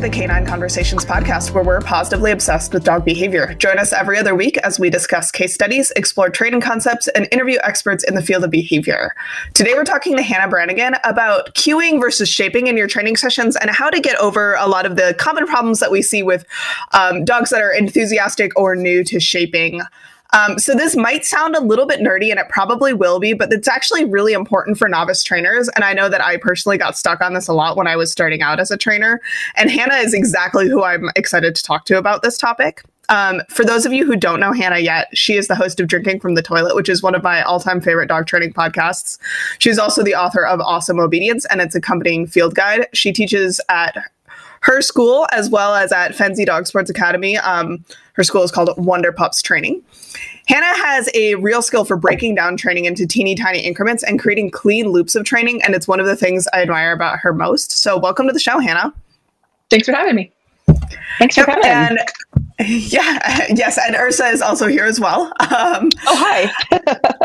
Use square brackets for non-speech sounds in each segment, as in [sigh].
to the Canine Conversations podcast, where we're positively obsessed with dog behavior. Join us every other week as we discuss case studies, explore training concepts, and interview experts in the field of behavior. Today, we're talking to Hannah Branigan about cueing versus shaping in your training sessions and how to get over a lot of the common problems that we see with um, dogs that are enthusiastic or new to shaping. Um, so this might sound a little bit nerdy, and it probably will be, but it's actually really important for novice trainers. And I know that I personally got stuck on this a lot when I was starting out as a trainer. And Hannah is exactly who I'm excited to talk to about this topic. Um, for those of you who don't know Hannah yet, she is the host of Drinking from the Toilet, which is one of my all time favorite dog training podcasts. She's also the author of Awesome Obedience and its accompanying field guide. She teaches at her school as well as at Fenzi Dog Sports Academy. Um, her school is called Wonder Pups Training. Hannah has a real skill for breaking down training into teeny tiny increments and creating clean loops of training. And it's one of the things I admire about her most. So, welcome to the show, Hannah. Thanks for having me. Thanks for coming. And [laughs] yeah, [laughs] yes, and Ursa is also here as well. Um, oh, hi.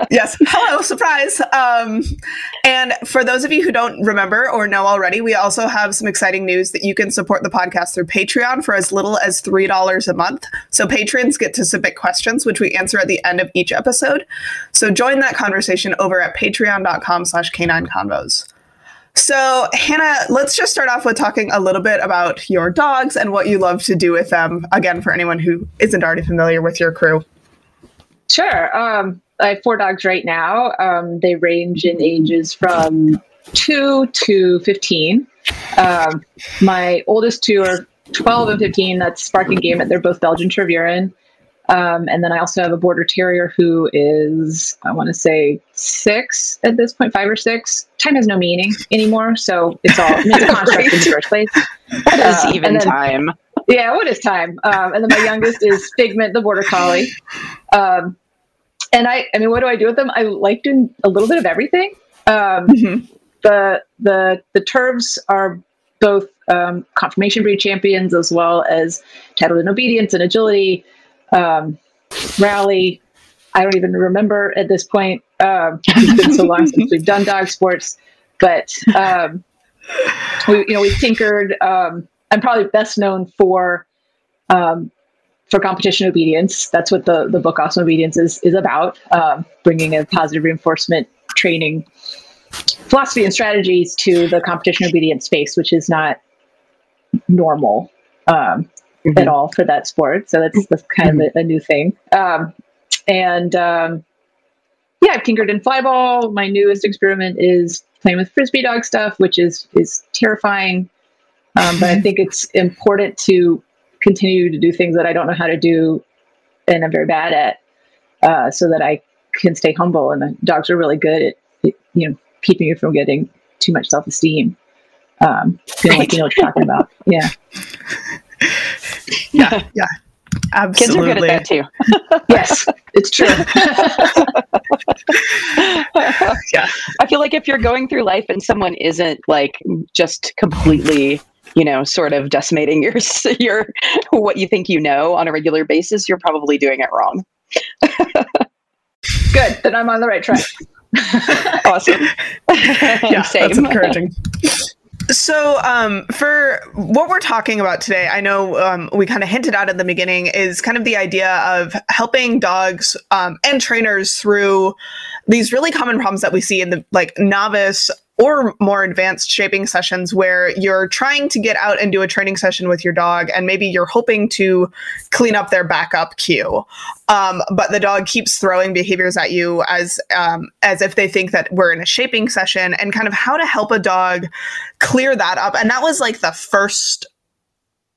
[laughs] yes, hello, surprise. Um, and for those of you who don't remember or know already, we also have some exciting news that you can support the podcast through Patreon for as little as $3 a month. So patrons get to submit questions, which we answer at the end of each episode. So join that conversation over at patreon.com slash canine convos. So, Hannah, let's just start off with talking a little bit about your dogs and what you love to do with them. Again, for anyone who isn't already familiar with your crew. Sure. Um, I have four dogs right now. Um, they range in ages from two to 15. Um, my oldest two are 12 and 15. That's Spark and Game. They're both Belgian Tervuren. Um, and then I also have a border terrier who is, I want to say six at this point, five or six. Time has no meaning anymore. So it's all it's [laughs] a construct in the first place. What is uh, even then, time? Yeah, what is time? Um, and then my youngest is Figment, the border collie. Um, and I, I mean, what do I do with them? I like doing a little bit of everything. Um, mm-hmm. The the the Tervs are both um, conformation breed champions as well as titled in obedience and agility um, rally. I don't even remember at this point. Um, [laughs] it's been so long since we've done dog sports, but um, we, you know, we've tinkered. Um, I'm probably best known for um, for competition obedience. That's what the the book Awesome Obedience is is about, um, bringing a positive reinforcement training philosophy and strategies to the competition obedience space, which is not normal. Um, mm-hmm. at all for that sport. So that's, that's kind of a, a, new thing. Um, and um, yeah, I've tinkered in flyball. My newest experiment is playing with frisbee dog stuff, which is is terrifying. Um, but I think it's important to continue to do things that I don't know how to do and I'm very bad at, uh, so that I can stay humble. And the dogs are really good at, you know, keeping you from getting too much self esteem. Um, feeling like you know what you're talking about. Yeah. [laughs] yeah, [laughs] yeah. Absolutely. Kids are good at that too. yes, it's true. [laughs] yeah. I feel like if you're going through life and someone isn't like just completely, you know, sort of decimating your your what you think you know on a regular basis, you're probably doing it wrong. [laughs] good. Then I'm on the right track. awesome. yeah, that's encouraging. So, um, for what we're talking about today, I know um, we kind of hinted out at the beginning is kind of the idea of helping dogs um, and trainers through these really common problems that we see in the like novice or more advanced shaping sessions where you're trying to get out and do a training session with your dog and maybe you're hoping to clean up their backup cue um, but the dog keeps throwing behaviors at you as um, as if they think that we're in a shaping session and kind of how to help a dog clear that up. And that was like the first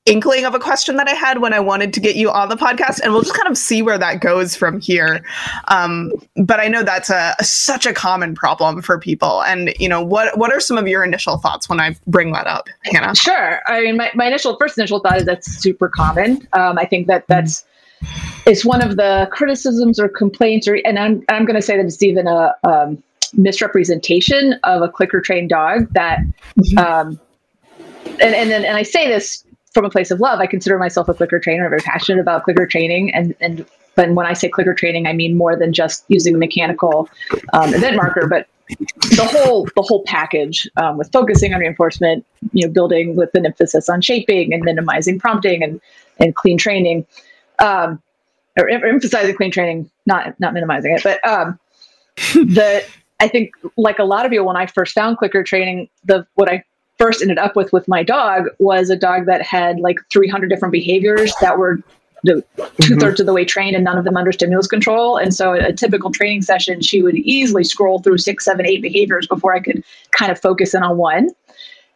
inkling of a question that I had when I wanted to get you on the podcast, and we'll just kind of see where that goes from here. Um, but I know that's a, a, such a common problem for people, and you know what what are some of your initial thoughts when I bring that up, Hannah? Sure. I mean, my, my initial first initial thought is that's super common. Um, I think that that's it's one of the criticisms or complaints, or and I'm I'm going to say that it's even a um, misrepresentation of a clicker trained dog that. Mm-hmm. Um, and, and then and I say this from a place of love, I consider myself a clicker trainer. I'm very passionate about clicker training, and and but when I say clicker training, I mean more than just using a mechanical um, event marker, but the whole the whole package um, with focusing on reinforcement, you know, building with an emphasis on shaping and minimizing prompting and and clean training, um, or, emphasizing clean training, not not minimizing it. But um, the I think like a lot of you, when I first found clicker training, the what I first ended up with with my dog was a dog that had like 300 different behaviors that were the two thirds mm-hmm. of the way trained and none of them under stimulus control. And so a typical training session, she would easily scroll through six, seven, eight behaviors before I could kind of focus in on one.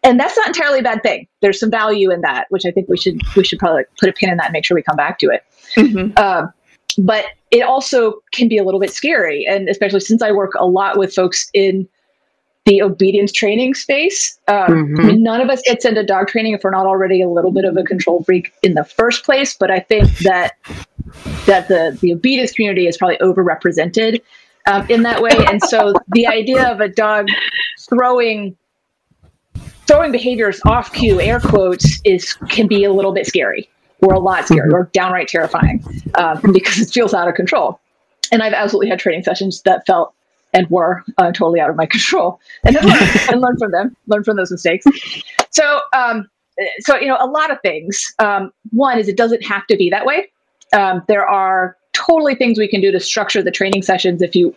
And that's not entirely a bad thing. There's some value in that, which I think we should we should probably put a pin in that and make sure we come back to it. Mm-hmm. Uh, but it also can be a little bit scary, and especially since I work a lot with folks in the obedience training space. Um, mm-hmm. I mean, none of us gets into dog training if we're not already a little bit of a control freak in the first place. But I think that that the the obedience community is probably overrepresented um, in that way, and so the idea of a dog throwing throwing behaviors off cue, air quotes, is can be a little bit scary, or a lot scary, mm-hmm. or downright terrifying, um, because it feels out of control. And I've absolutely had training sessions that felt and were uh, totally out of my [laughs] control and then learn, and learn from them learn from those mistakes. So um, so you know a lot of things um, one is it doesn't have to be that way. Um, there are totally things we can do to structure the training sessions if you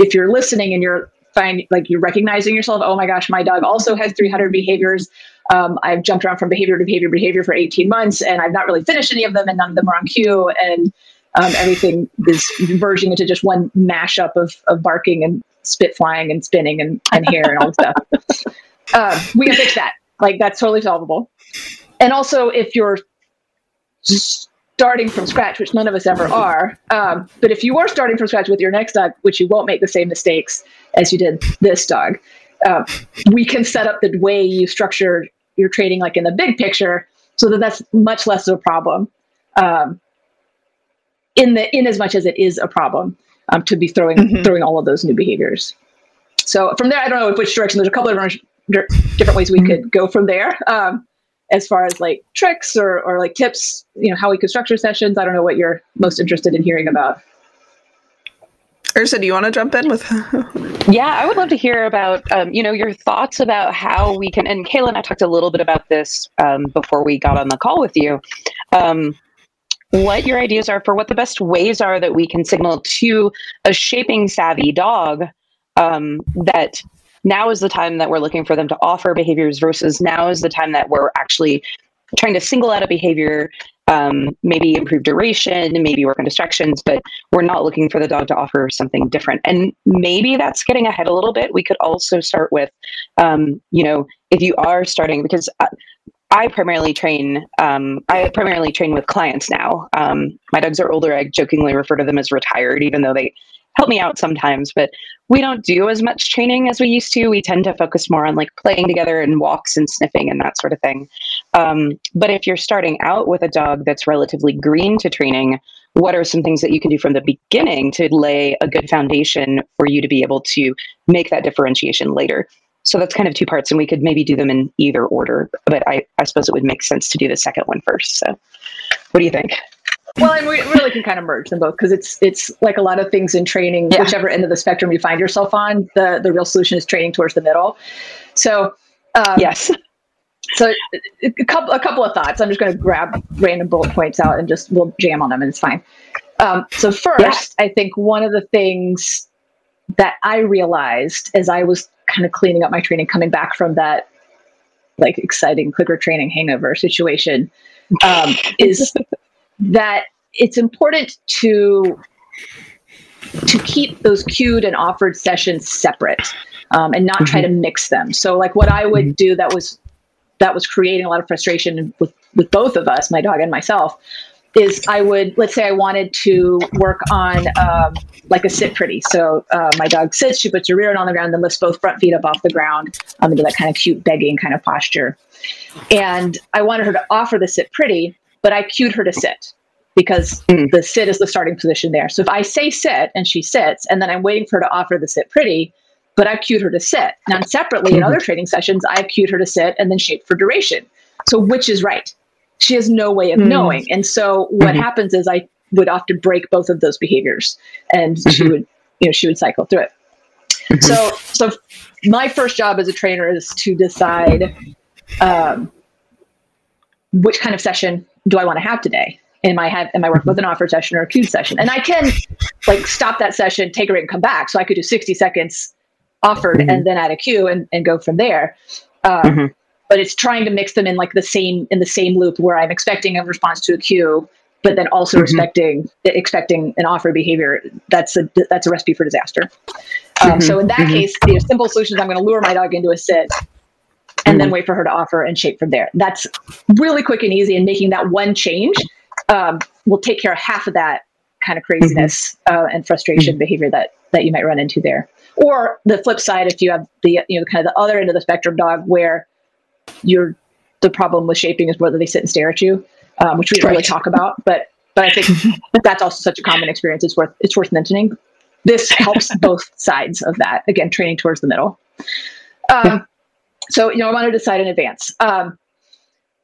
if you're listening and you're find like you're recognizing yourself oh my gosh my dog also has 300 behaviors. Um, i've jumped around from behavior to behavior to behavior for 18 months and i've not really finished any of them and none of them are on cue and um, everything is verging into just one mashup of, of barking and spit flying and spinning and, and hair and all this stuff. Uh, [laughs] we can fix that. Like that's totally solvable. And also, if you're starting from scratch, which none of us ever are, um, but if you are starting from scratch with your next dog, which you won't make the same mistakes as you did this dog, uh, we can set up the way you structure your trading, like in the big picture, so that that's much less of a problem. Um, in the in as much as it is a problem um, to be throwing mm-hmm. throwing all of those new behaviors. So from there, I don't know which direction. There's a couple of different ways we mm-hmm. could go from there. Um, as far as like tricks or, or like tips, you know, how we could structure sessions. I don't know what you're most interested in hearing about. Ursa, do you want to jump in with? [laughs] yeah, I would love to hear about, um, you know, your thoughts about how we can. And Kayla and I talked a little bit about this um, before we got on the call with you. Um, what your ideas are for what the best ways are that we can signal to a shaping savvy dog um, that now is the time that we're looking for them to offer behaviors versus now is the time that we're actually trying to single out a behavior um, maybe improve duration maybe work on distractions but we're not looking for the dog to offer something different. And maybe that's getting ahead a little bit. We could also start with um, you know if you are starting because uh, I primarily train. Um, I primarily train with clients now. Um, my dogs are older. I jokingly refer to them as retired, even though they help me out sometimes. But we don't do as much training as we used to. We tend to focus more on like playing together and walks and sniffing and that sort of thing. Um, but if you're starting out with a dog that's relatively green to training, what are some things that you can do from the beginning to lay a good foundation for you to be able to make that differentiation later? So that's kind of two parts, and we could maybe do them in either order. But I, I suppose it would make sense to do the second one first. So, what do you think? Well, and we really can kind of merge them both because it's it's like a lot of things in training, yeah. whichever end of the spectrum you find yourself on, the the real solution is training towards the middle. So, um, yes. So a couple a couple of thoughts. I'm just going to grab random bullet points out and just we'll jam on them, and it's fine. Um, so first, yeah. I think one of the things that I realized as I was kind of cleaning up my training, coming back from that like exciting clicker training hangover situation, um, [laughs] is that it's important to to keep those cued and offered sessions separate um, and not mm-hmm. try to mix them. So like what I would mm-hmm. do that was that was creating a lot of frustration with with both of us, my dog and myself, is I would let's say I wanted to work on um, like a sit pretty. So uh, my dog sits, she puts her rear end on the ground, then lifts both front feet up off the ground um, into that kind of cute begging kind of posture. And I wanted her to offer the sit pretty, but I cued her to sit because mm. the sit is the starting position there. So if I say sit and she sits, and then I'm waiting for her to offer the sit pretty, but I cued her to sit. Now separately mm-hmm. in other training sessions, I've cued her to sit and then shape for duration. So which is right? She has no way of mm. knowing. And so what mm-hmm. happens is I would often break both of those behaviors and mm-hmm. she would, you know, she would cycle through it. Mm-hmm. So, so my first job as a trainer is to decide um, which kind of session do I want to have today. Am I have am I working with an offer session or a cued session? And I can like stop that session, take a break, and come back. So I could do 60 seconds offered mm-hmm. and then add a cue and, and go from there. Um, mm-hmm. But it's trying to mix them in like the same in the same loop where I'm expecting a response to a cue, but then also mm-hmm. expecting expecting an offer behavior. That's a that's a recipe for disaster. Um, so in that mm-hmm. case, the simple solutions I'm going to lure my dog into a sit and then mm-hmm. wait for her to offer and shape from there. That's really quick and easy, and making that one change um, will take care of half of that kind of craziness uh, and frustration behavior that that you might run into there. Or the flip side, if you have the you know kind of the other end of the spectrum dog where you're the problem with shaping is whether they sit and stare at you, um, which we don't really talk about, but but I think [laughs] that's also such a common experience. It's worth it's worth mentioning. This helps [laughs] both sides of that. Again, training towards the middle. Um, so you know, I want to decide in advance. Um,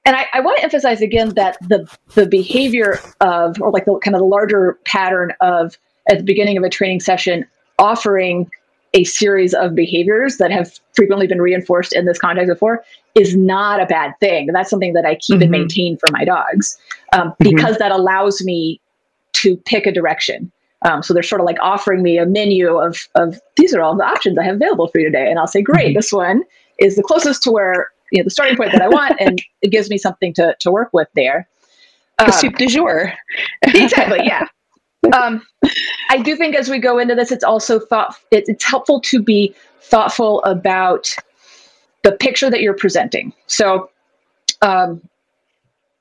and I, I, want to emphasize again that the the behavior of or like the kind of the larger pattern of at the beginning of a training session offering a series of behaviors that have frequently been reinforced in this context before is not a bad thing. That's something that I keep mm-hmm. and maintain for my dogs um, mm-hmm. because that allows me to pick a direction. Um, so they're sort of like offering me a menu of, of these are all the options I have available for you today. And I'll say, great, mm-hmm. this one is the closest to where, you know, the starting point that I want. And [laughs] it gives me something to, to work with there. Um, the soup du jour. [laughs] exactly. Yeah [laughs] um, I do think as we go into this, it's also thought it, it's helpful to be thoughtful about the picture that you're presenting. So, um,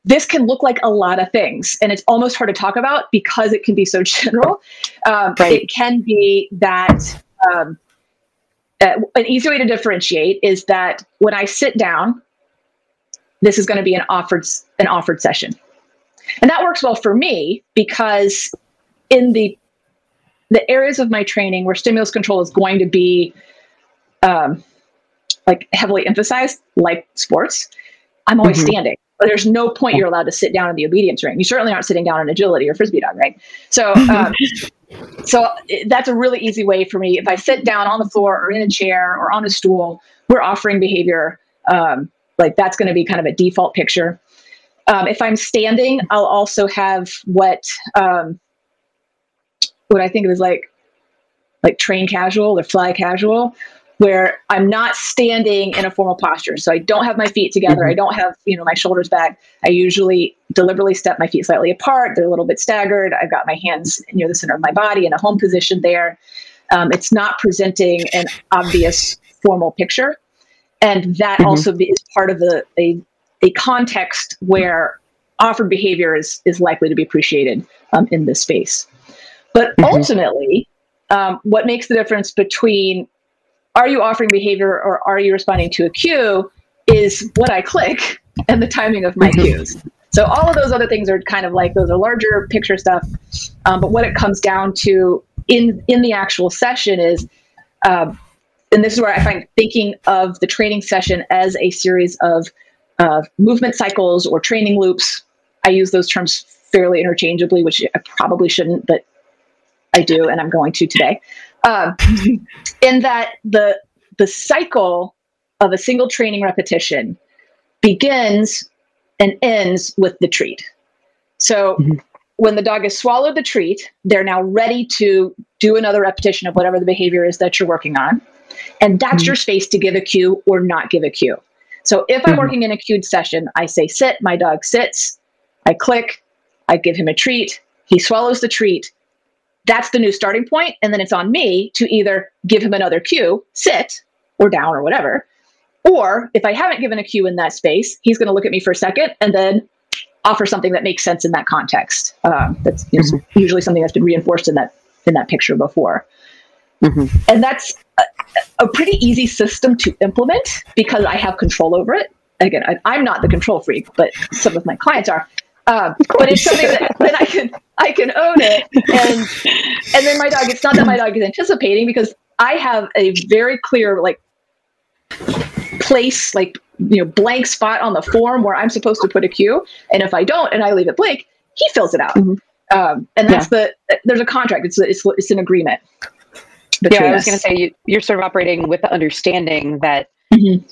this can look like a lot of things, and it's almost hard to talk about because it can be so [laughs] general. Um, right. It can be that um, uh, an easy way to differentiate is that when I sit down, this is going to be an offered an offered session, and that works well for me because in the the areas of my training where stimulus control is going to be um, like heavily emphasized, like sports, I'm always mm-hmm. standing. But there's no point you're allowed to sit down in the obedience ring. You certainly aren't sitting down in agility or frisbee dog, right? So, [laughs] um, so that's a really easy way for me. If I sit down on the floor or in a chair or on a stool, we're offering behavior. Um, like that's going to be kind of a default picture. Um, if I'm standing, I'll also have what um, what I think of as like like train casual or fly casual, where I'm not standing in a formal posture. So I don't have my feet together. Mm-hmm. I don't have, you know, my shoulders back. I usually deliberately step my feet slightly apart. They're a little bit staggered. I've got my hands near the center of my body in a home position there. Um, it's not presenting an obvious formal picture. And that mm-hmm. also is part of the a, a context where offered behavior is, is likely to be appreciated um, in this space. But mm-hmm. ultimately, um, what makes the difference between are you offering behavior or are you responding to a cue is what I click [laughs] and the timing of my mm-hmm. cues. So all of those other things are kind of like those are larger picture stuff. Um, but what it comes down to in in the actual session is, uh, and this is where I find thinking of the training session as a series of uh, movement cycles or training loops. I use those terms fairly interchangeably, which I probably shouldn't, but I do, and I'm going to today. Um, [laughs] in that the the cycle of a single training repetition begins and ends with the treat. So mm-hmm. when the dog has swallowed the treat, they're now ready to do another repetition of whatever the behavior is that you're working on. And that's mm-hmm. your space to give a cue or not give a cue. So if I'm mm-hmm. working in a cued session, I say sit, my dog sits, I click, I give him a treat, he swallows the treat, that's the new starting point, And then it's on me to either give him another cue, sit or down or whatever. Or if I haven't given a cue in that space, he's going to look at me for a second and then offer something that makes sense in that context. Um, that's mm-hmm. usually something that's been reinforced in that in that picture before. Mm-hmm. And that's a, a, pretty easy system to implement because I have control over it. Again, I, am not the control freak, but some of my clients are. Um, but it's something that, that I can I can own it, and and then my dog. It's not that my dog is anticipating because I have a very clear like place, like you know, blank spot on the form where I'm supposed to put a cue, and if I don't and I leave it blank, he fills it out. Mm-hmm. Um, and that's yeah. the there's a contract. It's, it's it's an agreement. yeah, I was going to say you, are sort of operating with the understanding that mm-hmm.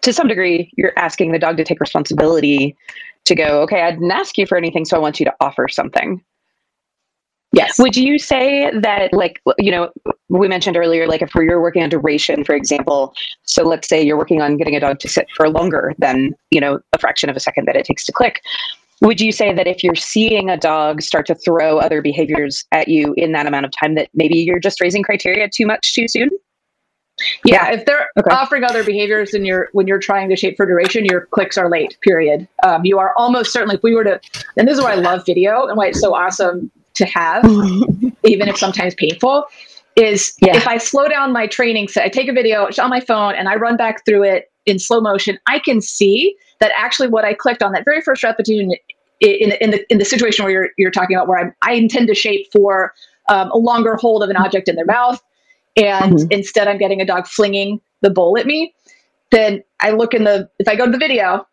to some degree you're asking the dog to take responsibility to go, okay, I didn't ask you for anything, so I want you to offer something. Yes. Would you say that, like, you know, we mentioned earlier, like, if you're working on duration, for example, so let's say you're working on getting a dog to sit for longer than, you know, a fraction of a second that it takes to click. Would you say that if you're seeing a dog start to throw other behaviors at you in that amount of time, that maybe you're just raising criteria too much too soon? Yeah, if they're okay. offering other behaviors and you're when you're trying to shape for duration, your clicks are late. Period. Um, you are almost certainly. If we were to, and this is why I love video and why it's so awesome to have, [laughs] even if sometimes painful, is yeah. if I slow down my training set, I take a video on my phone and I run back through it in slow motion, I can see that actually what I clicked on that very first repetition in, in the in the situation where you're you're talking about where I'm, I intend to shape for um, a longer hold of an object in their mouth, and mm-hmm. instead I'm getting a dog flinging the bowl at me. Then I look in the if I go to the video,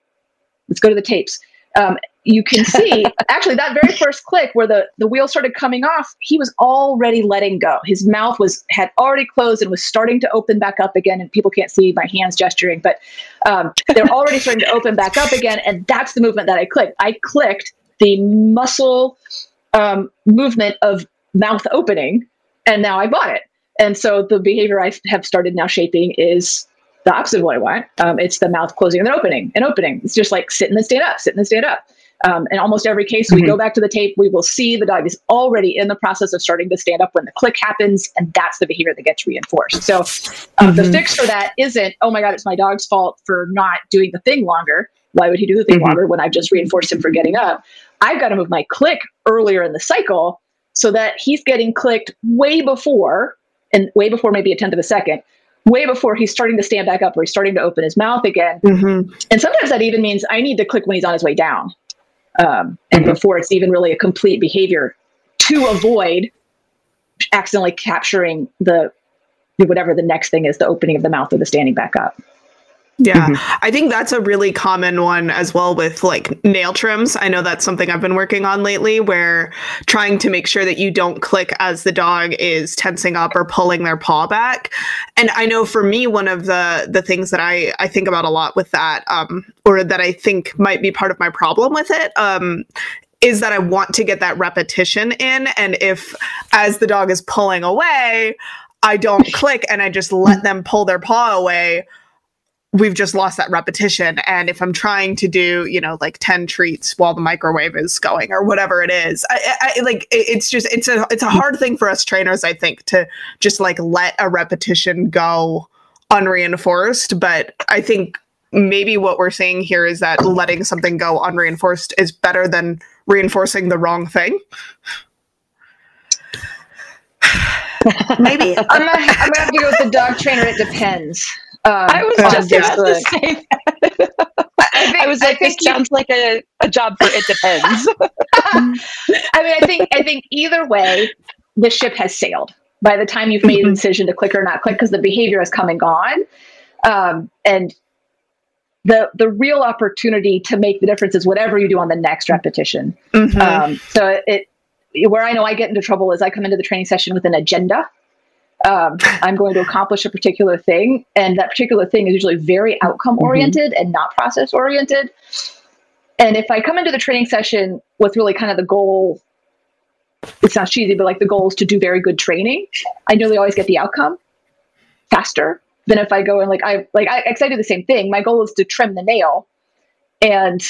let's go to the tapes. Um, you can [laughs] see actually that very first click where the, the wheel started coming off, he was already letting go. His mouth was had already closed and was starting to open back up again. And people can't see my hands gesturing, but um, they're already [laughs] starting to open back up again. And that's the movement that I clicked. I clicked the muscle um, movement of mouth opening, and now I bought it. And so the behavior I have started now shaping is the opposite of what I want. Um, it's the mouth closing and then opening and opening. It's just like sit and stand up, sit and stand up. Um, in almost every case, we mm-hmm. go back to the tape, we will see the dog is already in the process of starting to stand up when the click happens, and that's the behavior that gets reinforced. So um, mm-hmm. the fix for that isn't, oh my God, it's my dog's fault for not doing the thing longer. Why would he do the thing mm-hmm. longer when I've just reinforced him for getting up? I've got to move my click earlier in the cycle so that he's getting clicked way before, and way before maybe a tenth of a second, way before he's starting to stand back up or he's starting to open his mouth again. Mm-hmm. And sometimes that even means I need to click when he's on his way down um, and mm-hmm. before it's even really a complete behavior to avoid accidentally capturing the whatever the next thing is the opening of the mouth or the standing back up yeah, mm-hmm. I think that's a really common one as well with like nail trims. I know that's something I've been working on lately where trying to make sure that you don't click as the dog is tensing up or pulling their paw back. And I know for me one of the the things that I I think about a lot with that um or that I think might be part of my problem with it um is that I want to get that repetition in and if as the dog is pulling away I don't click and I just let them pull their paw away we've just lost that repetition. And if i'm trying to do you know like 10 treats while the microwave is going or whatever it is I, I, like it's just it's a it's a hard thing for us trainers i think to just like let a repetition go unreinforced. But i think maybe what we're saying here is that letting something go unreinforced is better than reinforcing the wrong thing. [sighs] Maybe. I'm gonna, I'm gonna have to go with the dog trainer. It depens um, I was just about to say that. [laughs] I, think, I was like, I this sounds like a, a job for it depends. [laughs] [laughs] I mean, I think I think either way, the ship has sailed by the time you've made mm-hmm. the decision to click or not click because the behavior has come and gone. Um, and the the real opportunity to make the difference is whatever you do on the next repetition. Mm-hmm. Um, so it where I know I get into trouble is I come into the training session with an agenda um, I'm going to accomplish a particular thing. And that particular thing is usually very outcome oriented mm-hmm. and not process oriented. And if I come into the training session with really kind of the goal, it sounds cheesy, but like the goal is to do very good training, I nearly always get the outcome faster than if I go and like I like I, I do the same thing. My goal is to trim the nail. And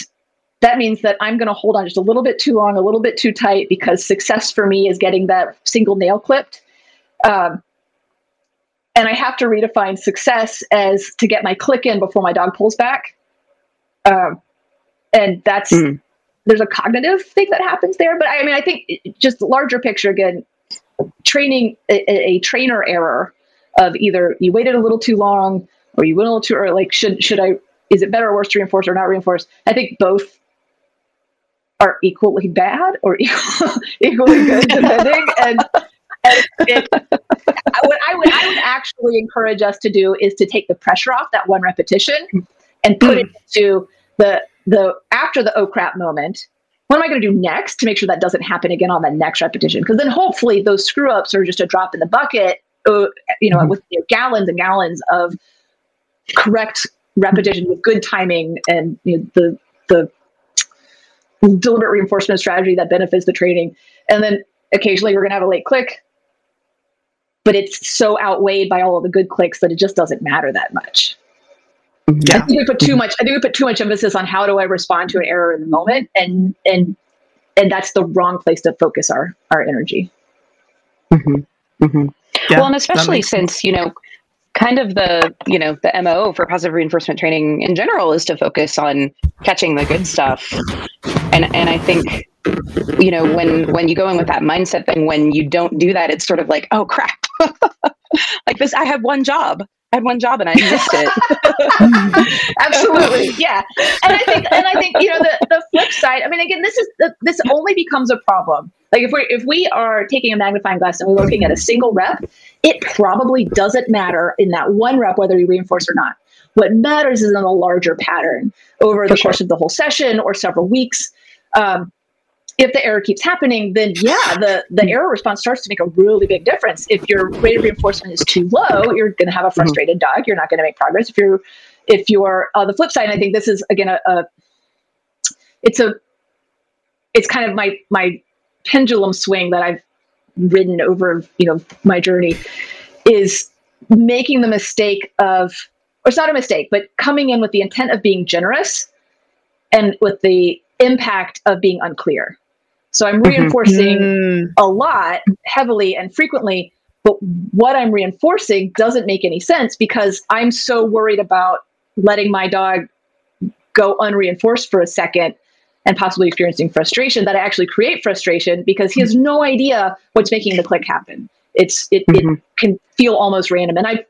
that means that I'm going to hold on just a little bit too long, a little bit too tight, because success for me is getting that single nail clipped. Um, and I have to redefine success as to get my click in before my dog pulls back. Um, and that's mm. there's a cognitive thing that happens there. But I mean, I think just larger picture again, training a, a, trainer error of either you waited a little too long or you went a little too early. Like, should should I? Is it better or worse to reinforce or not reinforce? I think both are equally bad or equal, [laughs] equally good, depending. and [laughs] it, what I would, I would actually encourage us to do is to take the pressure off that one repetition and put mm. it to the the after the oh crap moment. What am I going to do next to make sure that doesn't happen again on the next repetition? Because then hopefully those screw ups are just a drop in the bucket uh, you know, mm-hmm. with you know, gallons and gallons of correct repetition with good timing and you know, the the deliberate reinforcement strategy that benefits the training. And then occasionally we're going to have a late click, but it's so outweighed by all of the good clicks that it just doesn't matter that much. Yeah. I think we put too much. I think we put too much emphasis on how do I respond to an error in the moment, and and and that's the wrong place to focus our our energy. Mm-hmm. Mm-hmm. Yeah, well, and especially since sense. you know kind of the you know the mo for positive reinforcement training in general is to focus on catching the good stuff and and i think you know when when you go in with that mindset thing when you don't do that it's sort of like oh crap [laughs] like this i have one job I had one job and I missed it. [laughs] Absolutely, yeah. And I think, and I think, you know, the, the flip side. I mean, again, this is the, this only becomes a problem. Like if we if we are taking a magnifying glass and we're looking at a single rep, it probably doesn't matter in that one rep whether you reinforce or not. What matters is in a larger pattern over the course of the whole session or several weeks. Um, if the error keeps happening, then yeah, the, the error response starts to make a really big difference. If your rate of reinforcement is too low, you're going to have a mm-hmm. frustrated mm-hmm. dog. You're not going to make progress. If you're, if you're uh, the flip side, I think this is again a, a, it's a, it's kind of my my pendulum swing that I've ridden over you know my journey is making the mistake of, or it's not a mistake, but coming in with the intent of being generous, and with the impact of being unclear. So I'm mm-hmm. reinforcing mm-hmm. a lot, heavily, and frequently. But what I'm reinforcing doesn't make any sense because I'm so worried about letting my dog go unreinforced for a second and possibly experiencing frustration that I actually create frustration because he has no idea what's making the click happen. It's it, mm-hmm. it can feel almost random, and I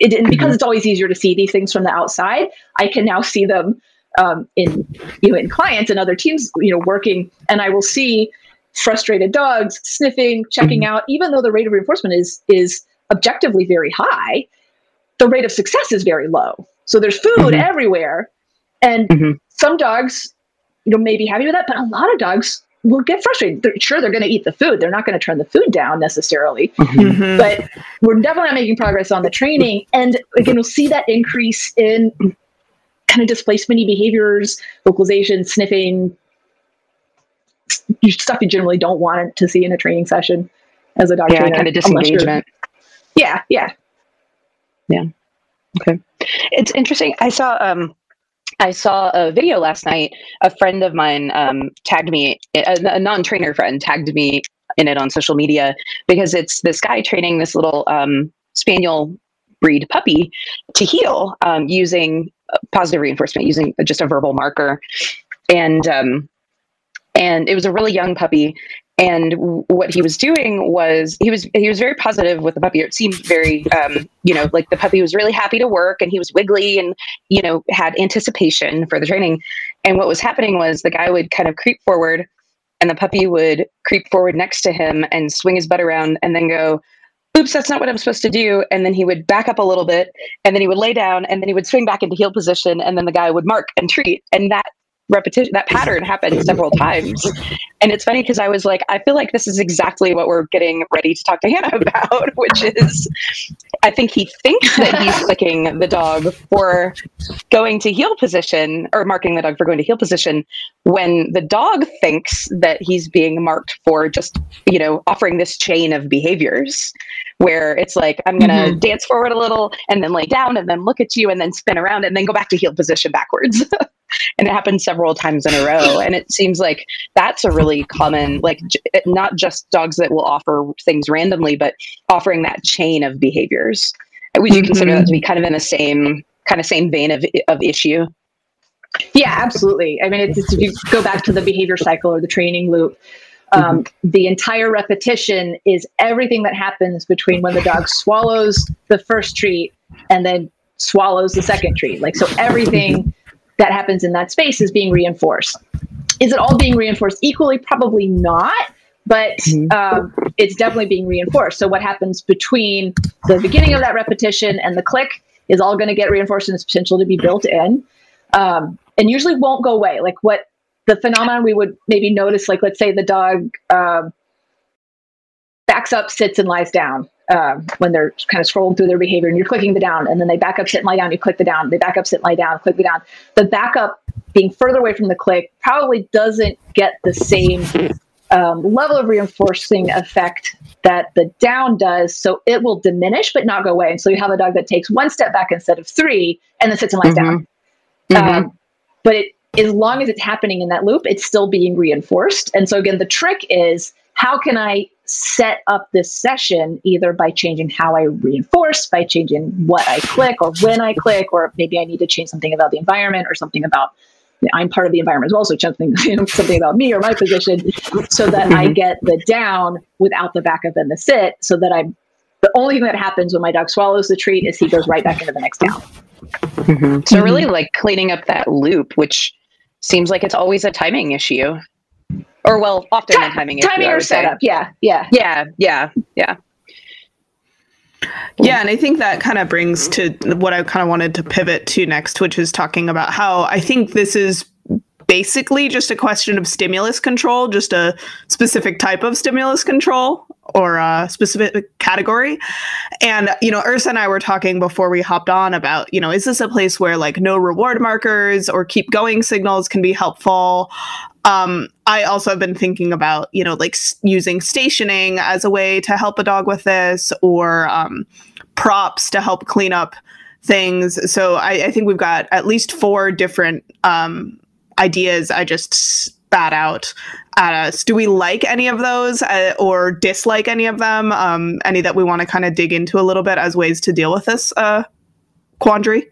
it, and because mm-hmm. it's always easier to see these things from the outside, I can now see them um, in you know in clients and other teams you know working and i will see frustrated dogs sniffing checking mm-hmm. out even though the rate of reinforcement is is objectively very high the rate of success is very low so there's food mm-hmm. everywhere and mm-hmm. some dogs you know may be happy with that but a lot of dogs will get frustrated they're, sure they're going to eat the food they're not going to turn the food down necessarily mm-hmm. Mm-hmm. but we're definitely not making progress on the training and again we'll see that increase in kind of displacement behaviors, vocalization, sniffing, stuff you generally don't want to see in a training session as a doctor. Yeah, kind of disengagement. Yeah, yeah. Yeah. Okay. It's interesting. I saw um I saw a video last night. A friend of mine um, tagged me, a, a non-trainer friend tagged me in it on social media because it's this guy training this little um, spaniel breed puppy to heel um, using positive reinforcement using just a verbal marker. And um, and it was a really young puppy. And what he was doing was he was he was very positive with the puppy. It seemed very um, you know like the puppy was really happy to work and he was wiggly and you know had anticipation for the training. And what was happening was the guy would kind of creep forward and the puppy would creep forward next to him and swing his butt around and then go oops, that's not what I'm supposed to do. And then he would back up a little bit and then he would lay down and then he would swing back into heel position and then the guy would mark and treat. And that repetition that pattern happened several times and it's funny because i was like i feel like this is exactly what we're getting ready to talk to hannah [laughs] about which is i think he thinks that he's [laughs] clicking the dog for going to heel position or marking the dog for going to heel position when the dog thinks that he's being marked for just you know offering this chain of behaviors where it's like i'm going to mm-hmm. dance forward a little and then lay down and then look at you and then spin around and then go back to heel position backwards [laughs] and it happens several times in a row. And it seems like that's a really common like j- not just dogs that will offer things randomly but offering that chain of behaviors. Would you mm-hmm. consider that to be kind of in the same kind of same vein of, of issue? Yeah absolutely. I mean it's, it's if you go back to the behavior cycle or the training loop um, mm-hmm. the entire repetition is everything that happens between when the dog swallows the first treat and then swallows the second treat. Like so everything that happens in that space is being reinforced. Is it all being reinforced equally? Probably not, but mm-hmm. um, it's definitely being reinforced. So, what happens between the beginning of that repetition and the click is all going to get reinforced and its potential to be built in, um, and usually won't go away. Like what the phenomenon we would maybe notice, like let's say the dog um, backs up, sits, and lies down um, when they're kind of scrolling through their behavior, and you're clicking the down, and then they back up, sit, and lie down. You click the down. They back up, sit, and lie down. Click the down. The backup being further away from the click probably doesn't get the same um, level of reinforcing effect that the down does. So it will diminish but not go away. And so you have a dog that takes one step back instead of three and then sits and lies mm-hmm. down. Mm-hmm. Um, but it, as long as it's happening in that loop, it's still being reinforced. And so again, the trick is how can I set up this session either by changing how I reinforce, by changing what I click or when I click, or maybe I need to change something about the environment or something about I'm part of the environment as well, so something [laughs] you know, something about me or my position, so that mm-hmm. I get the down without the backup and the sit, so that I'm the only thing that happens when my dog swallows the treat is he goes right back into the next down. Mm-hmm. So really, like cleaning up that loop, which seems like it's always a timing issue, or well, often a timing issue. Timing or setup, yeah, yeah, yeah, yeah, yeah. Yeah, and I think that kind of brings to what I kind of wanted to pivot to next, which is talking about how I think this is basically just a question of stimulus control, just a specific type of stimulus control or a specific category. And, you know, Ursa and I were talking before we hopped on about, you know, is this a place where like no reward markers or keep going signals can be helpful? Um, I also have been thinking about, you know, like s- using stationing as a way to help a dog with this or um, props to help clean up things. So I, I, think we've got at least four different um, ideas I just spat out at us. Do we like any of those uh, or dislike any of them? Um, any that we want to kind of dig into a little bit as ways to deal with this uh, quandary?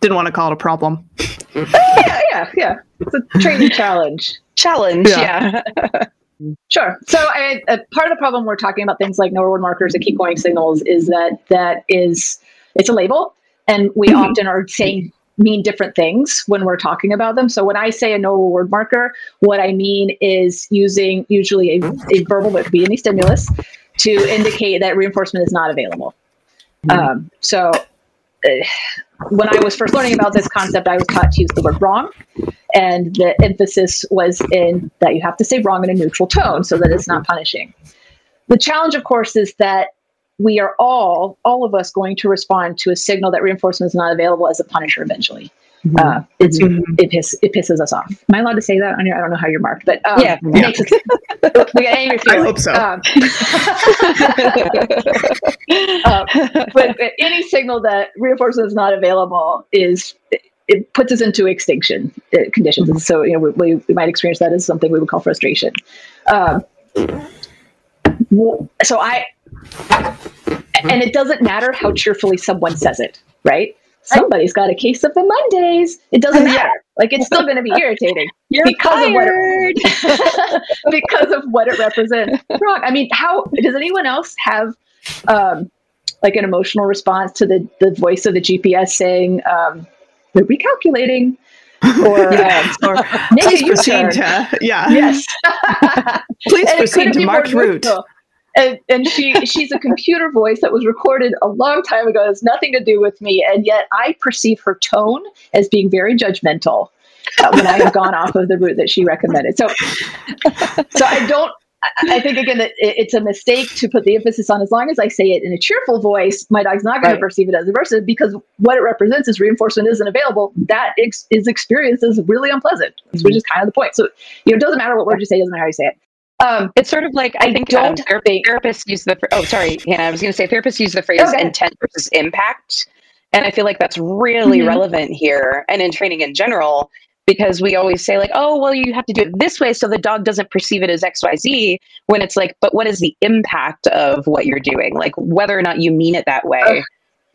Didn't want to call it a problem. [laughs] yeah, yeah, yeah. It's a training challenge. Challenge, yeah. yeah. [laughs] Sure. So, I, uh, part of the problem we're talking about things like no reward markers and keep going signals is that that is it's a label, and we mm-hmm. often are saying mean different things when we're talking about them. So when I say a no reward marker, what I mean is using usually a, a verbal, but could be any stimulus, to indicate that reinforcement is not available. Mm-hmm. Um, so uh, when I was first learning about this concept, I was taught to use the word wrong. And the emphasis was in that you have to say wrong in a neutral tone so that it's not punishing. The challenge, of course, is that we are all, all of us, going to respond to a signal that reinforcement is not available as a punisher eventually. Mm-hmm. Uh, it's mm-hmm. it, piss, it pisses us off. Am I allowed to say that? On your? I don't know how you're marked, but um, yeah, yeah. [laughs] It, we got angry I hope so. Um, uh, [laughs] but, but, any signal that reinforcement is not available is it, it puts us into extinction uh, conditions. Mm-hmm. So you know we, we, we, might experience that as something we would call frustration. Um, so I and it doesn't matter how cheerfully someone says it, right? Somebody's got a case of the Mondays. It doesn't matter. Like it's still going to be [laughs] irritating You're because fired. of what it, [laughs] because of what it represents. Wrong. I mean, how does anyone else have um, like an emotional response to the the voice of the GPS saying um, they're recalculating? or, [laughs] yeah. um, or please proceed to yeah yes please proceed to marked route and, and she she's a computer voice that was recorded a long time ago. It has nothing to do with me, and yet I perceive her tone as being very judgmental uh, when I have gone off of the route that she recommended. So, [laughs] so I don't. I think again that it's a mistake to put the emphasis on. As long as I say it in a cheerful voice, my dog's not going right. to perceive it as aversive because what it represents is reinforcement isn't available. That ex- is experienced as really unpleasant, mm-hmm. which is kind of the point. So, you know, it doesn't matter what word you say, it doesn't matter how you say it. Um, it's sort of like I, I think don't um, think, therapists use the oh sorry Hannah I was going to say therapists use the phrase okay. intent versus impact, and I feel like that's really mm-hmm. relevant here and in training in general because we always say like oh well you have to do it this way so the dog doesn't perceive it as X Y Z when it's like but what is the impact of what you're doing like whether or not you mean it that way. Uh,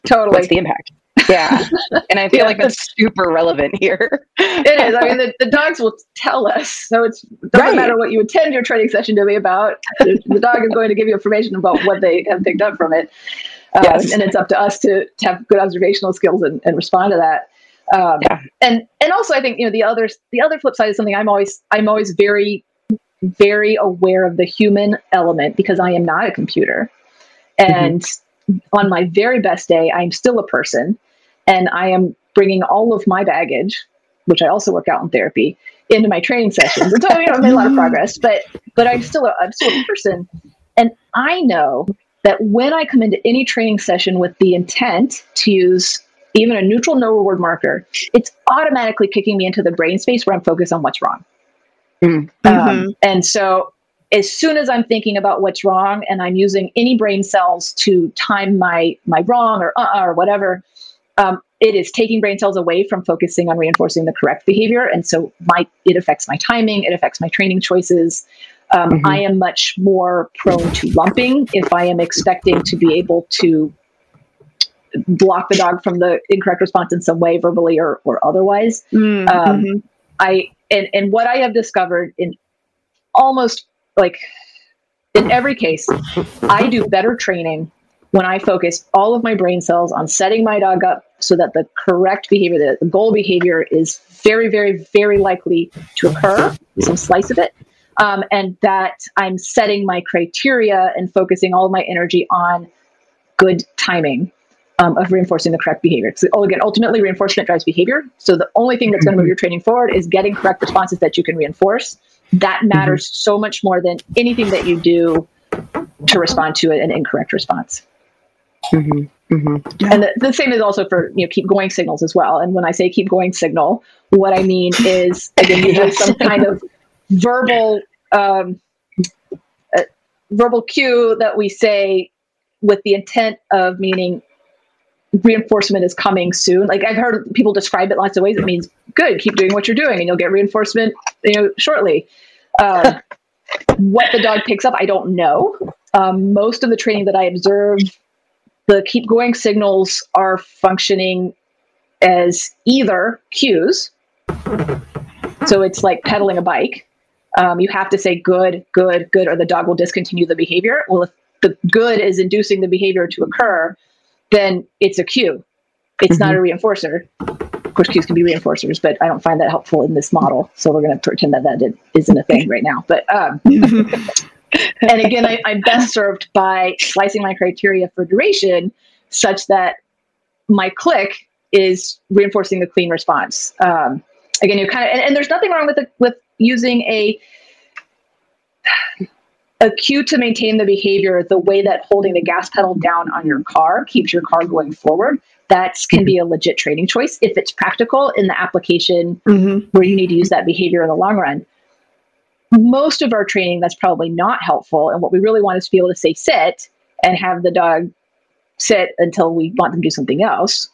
totally. What's the impact? Yeah. And I feel yeah. like that's super relevant here. it is. I mean, the, the dogs will tell us. So it doesn't right. matter what you attend your training session to be about. The, dog is going to give you information about what they have picked up from it. Um, yes. And it's up to us to, to have good observational skills and, and respond to that. Um, yeah. And and also, I think you know the other the other flip side is something I'm always I'm always very very aware of the human element because I am not a computer, mm-hmm. and mm-hmm. on my very best day, I am still a person and I am bringing all of my baggage, which I also work out in therapy, into my training sessions. And so, you know, I've made a lot of progress, but but I'm still a, I'm still a person, and I know that when I come into any training session with the intent to use even a neutral no reward marker, it's automatically kicking me into the brain space where I'm focused on what's wrong. Mm-hmm. Um, and so as soon as I'm thinking about what's wrong and I'm using any brain cells to time my my wrong or uh or whatever, um, it is taking brain cells away from focusing on reinforcing the correct behavior, and so my it affects my timing, it affects my training choices. Um, mm-hmm. I am much more prone to lumping if I am expecting to be able to block the dog from the incorrect response in some way, verbally or or otherwise. Mm-hmm. Um, I and and what I have discovered in almost like in every case, I do better training when I focus all of my brain cells on setting my dog up so that the correct behavior, the goal behavior is very, very, very likely to occur, some slice of it. Um, and that I'm setting my criteria and focusing all of my energy on good timing um, of reinforcing the correct behavior. So again, ultimately reinforcement drives behavior. So the only thing that's going to move your training forward is getting correct responses that you can reinforce. That matters mm-hmm. so much more than anything that you do to respond to an incorrect response. Mm-hmm. Mm-hmm. Yeah. And the, the, same is also for you know keep going signals as well. And when I say keep going signal, what I mean is [laughs] again usually some kind of verbal um, uh, verbal cue that we say with the intent of meaning reinforcement is coming soon. Like I've heard people describe it lots of ways. It means good, keep doing what you're doing, and you'll get reinforcement, you know, shortly. Um, [laughs] what the dog picks up, I don't know. Um, most of the training that I observe, the keep going signals are functioning as either cues. So it's like pedaling a bike. Um, you have to say good, good, good, or the dog will discontinue the behavior. Well, if the good is inducing the behavior to occur, then it's a cue. It's mm-hmm. not a mm-hmm. reinforcer. Of course, cues can be reinforcers, but I don't find that helpful in this model. So we're going to pretend that that isn't a thing [laughs] right now. But um, [laughs] and again, I, I'm best served by slicing my criteria for duration such that my click is reinforcing the clean response. Um, again, you kind of and, and, there's nothing wrong with the, with using a a cue to maintain the behavior the way that holding the gas pedal down on your car keeps your car going forward that can be a legit training choice if it's practical in the application mm-hmm. where you need to use that behavior in the long run most of our training that's probably not helpful and what we really want is to be able to say sit and have the dog sit until we want them to do something else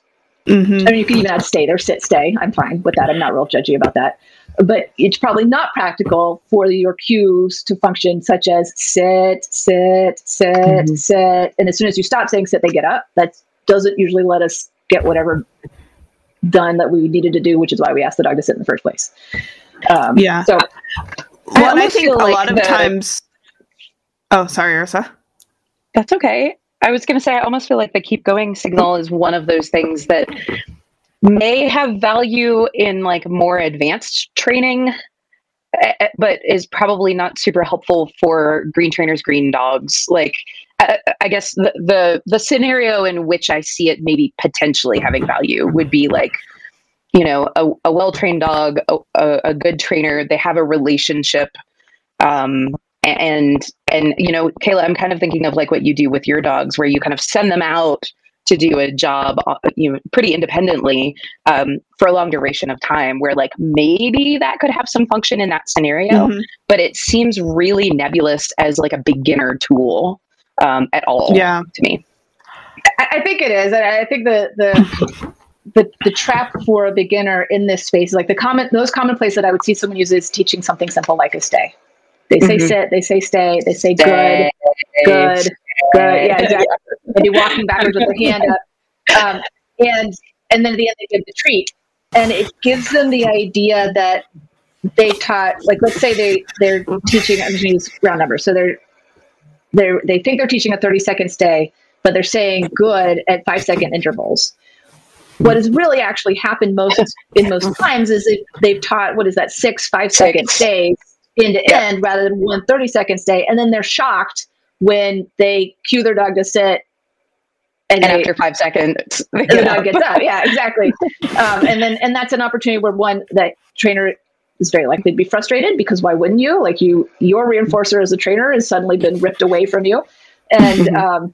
mm-hmm. i mean you can even add stay there sit stay i'm fine with that i'm not real judgy about that but it's probably not practical for your cues to function such as sit, sit, sit, mm-hmm. sit. And as soon as you stop saying sit, they get up. That doesn't usually let us get whatever done that we needed to do, which is why we asked the dog to sit in the first place. Um, yeah. So, well, I, I think a like lot of the, times. Oh, sorry, Ursa. That's okay. I was going to say, I almost feel like the keep going signal is one of those things that may have value in like more advanced training eh, eh, but is probably not super helpful for green trainers green dogs like I, guess the, the the scenario in which i see it maybe potentially having value would be like you know a, a well-trained dog a, a, good trainer they have a relationship um, and and you know kayla i'm kind of thinking of like what you do with your dogs where you kind of send them out to do a job uh, you know pretty independently um, for a long duration of time where like maybe that could have some function in that scenario mm-hmm. but it seems really nebulous as like a beginner tool um, at all yeah to me I, I think it is i think the the [laughs] the, the trap for a beginner in this space is like the common those commonplace that i would see someone use is teaching something simple like a stay they say mm-hmm. sit they say stay they say stay. good good good yeah exactly and be walking backwards with their hand up. Um, and and then at the end they give the treat. And it gives them the idea that they taught like let's say they they're teaching I'm gonna use round numbers. So they're they they think they're teaching a 30 second stay, but they're saying good at five second intervals. What has really actually happened most [laughs] in most times is they've taught what is that six five second stays end to yeah. end rather than one 30 second stay, and then they're shocked when they cue their dog to sit and, and they, after five seconds [laughs] the dog gets up. Yeah exactly. [laughs] Um, and then and that's an opportunity where one that trainer is very likely to be frustrated because why wouldn't you? Like you, your reinforcer as a trainer has suddenly been ripped away from you, and um,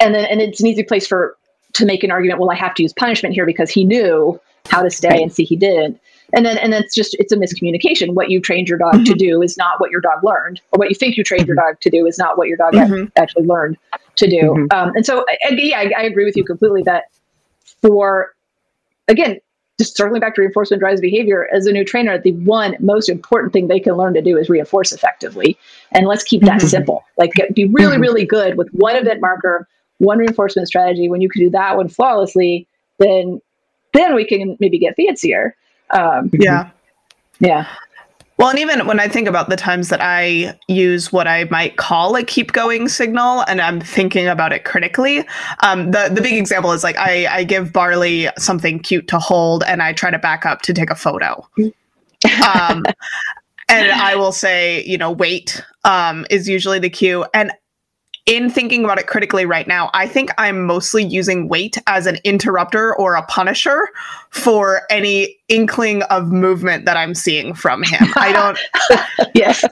and then and it's an easy place for to make an argument. Well, I have to use punishment here because he knew how to stay right. and see he didn't. And then and that's just it's a miscommunication. What you trained your dog mm-hmm. to do is not what your dog learned, or what you think you trained your mm-hmm. dog to do is not what your dog mm-hmm. actually learned to do. Mm-hmm. Um, and so, and yeah, I, I agree with you completely that for again, just circling back to reinforcement drives behavior as a new trainer, the one most important thing they can learn to do is reinforce effectively. And let's keep that mm-hmm. simple. Like get, be really, mm-hmm. really good with one event marker, one reinforcement strategy. When you can do that one flawlessly, then then we can maybe get fancier. Um, yeah. Yeah. Well, and even when I think about the times that I use what I might call a keep going signal, and I'm thinking about it critically, um, the the big example is like I, I give Barley something cute to hold, and I try to back up to take a photo. [laughs] um, and I will say, you know, wait um, is usually the cue, and in thinking about it critically right now, I think I'm mostly using wait as an interrupter or a punisher for any inkling of movement that I'm seeing from him. I don't. [laughs] yes.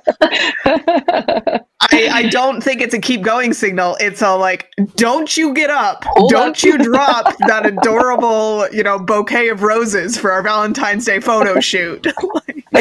I, I don't think it's a keep going signal. It's a like, don't you get up. Hold don't up. you drop that adorable, you know, bouquet of roses for our Valentine's Day photo shoot. [laughs]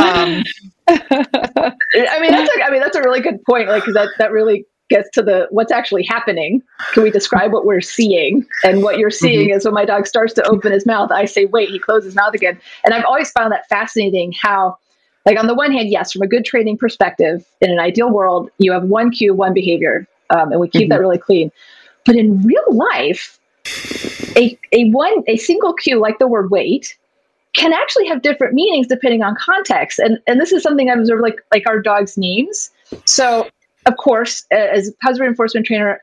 um, [laughs] I mean, that's a, I mean, that's a really good point. Like, cause that, that really gets to the what's actually happening. Can we describe what we're seeing? And what you're seeing mm-hmm. is when my dog starts to open his mouth, I say, wait, he closes his mouth again. And I've always found that fascinating how, like, on the one hand, yes, from a good training perspective, in an ideal world, you have one cue, one behavior, um, and we keep mm-hmm. that really clean. But in real life, a, a one a single cue like the word wait can actually have different meanings depending on context. And and this is something I've observed like like our dogs' names. So of course, as a positive reinforcement trainer,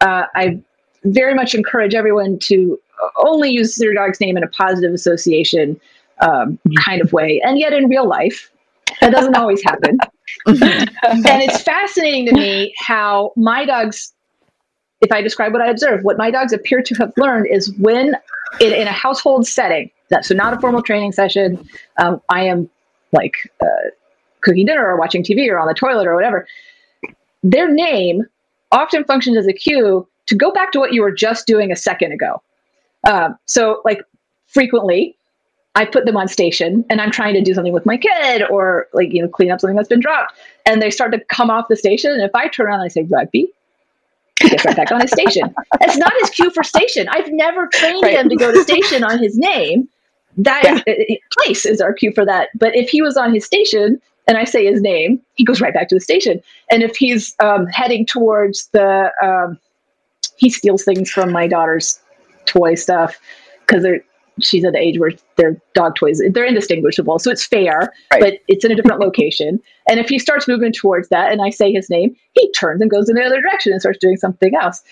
uh, I very much encourage everyone to only use their dog's name in a positive association um, mm-hmm. kind of way. And yet, in real life, that doesn't always happen. [laughs] and it's fascinating to me how my dogs, if I describe what I observe, what my dogs appear to have learned is when in, in a household setting, that, so not a formal training session, um, I am like uh, cooking dinner or watching TV or on the toilet or whatever their name often functions as a cue to go back to what you were just doing a second ago. Um, so, like frequently, I put them on station and I'm trying to do something with my kid or like, you know, clean up something that's been dropped. And they start to come off the station. And if I turn around and I say rugby, he gets right back on his station. It's not his cue for station. I've never trained right. him to go to station on his name. That yeah. is, place is our cue for that. But if he was on his station and I say his name, he goes right back to the station. And if he's um, heading towards the, um, he steals things from my daughter's toy stuff because they're she's at the age where their dog toys they're indistinguishable so it's fair right. but it's in a different location [laughs] and if he starts moving towards that and i say his name he turns and goes in the other direction and starts doing something else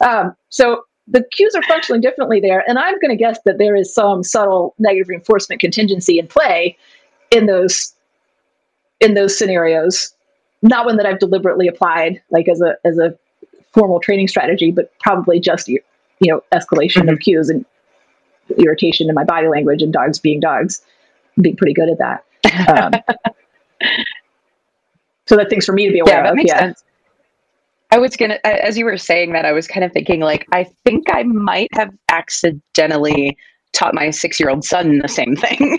um, so the cues are functioning differently there and i'm going to guess that there is some subtle negative reinforcement contingency in play in those in those scenarios. Not one that I've deliberately applied, like as a as a formal training strategy, but probably just you know escalation mm-hmm. of cues and irritation in my body language and dogs being dogs, being pretty good at that. Um, [laughs] so that things for me to be aware yeah, that of. Makes yeah. Sense. I was gonna, as you were saying that, I was kind of thinking like, I think I might have accidentally taught my six-year-old son the same thing.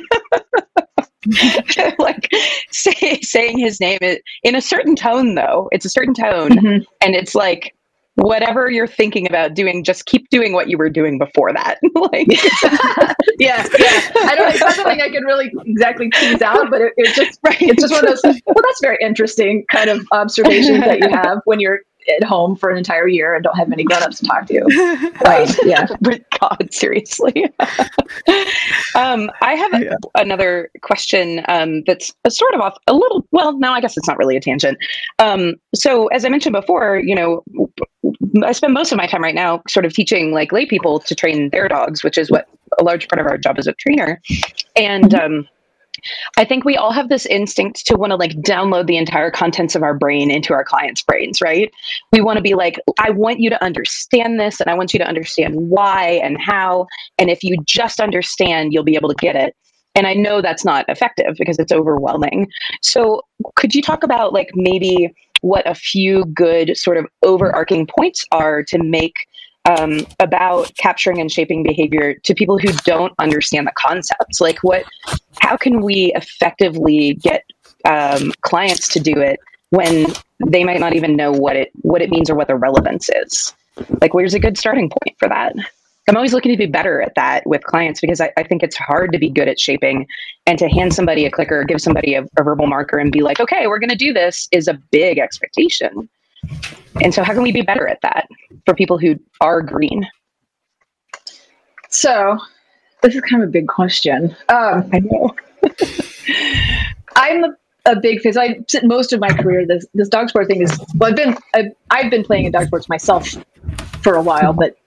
[laughs] [laughs] like say, saying his name in a certain tone though it's a certain tone mm-hmm. and it's like whatever you're thinking about doing just keep doing what you were doing before that [laughs] like [laughs] yeah yeah i don't it's not something i can really exactly tease out but it, it's just right. it's just one of those well that's very interesting kind of observations that you have when you're at home for an entire year and don't have many grown-ups to talk to. [laughs] Right. [laughs] Yeah. But god seriously. [laughs] Um, i have yeah. another question um, that's a sort of off a little well no i guess it's not really a tangent. Um, so as i mentioned before you know i spend most of my time right now sort of teaching like lay people to train their dogs which is what a large part of our job as a trainer. And mm-hmm. um, I think we all have this instinct to want to like download the entire contents of our brain into our clients' brains, right? We want to be like, I want you to understand this and I want you to understand why and how. And if you just understand, you'll be able to get it. and I know that's not effective because it's overwhelming. So, could you talk about like maybe what a few good sort of overarching points are to make um, about capturing and shaping behavior to people who don't understand the concepts? Like, what, how can we effectively get um, clients to do it when they might not even know what it what it means or what the relevance is? Like, where's a good starting point for that? I'm always looking to be better at that with clients because I, I, think it's hard to be good at shaping and to hand somebody a clicker, give somebody a, a verbal marker and be like, okay, we're going to do this is a big expectation. And so, how can we be better at that for people who are green? So, this is kind of a big question. Um, I know. I'm a, a big fan. So I most of my career. This this dog sport thing is. Well, I've been I've, I've been playing in dog sports myself for a while, but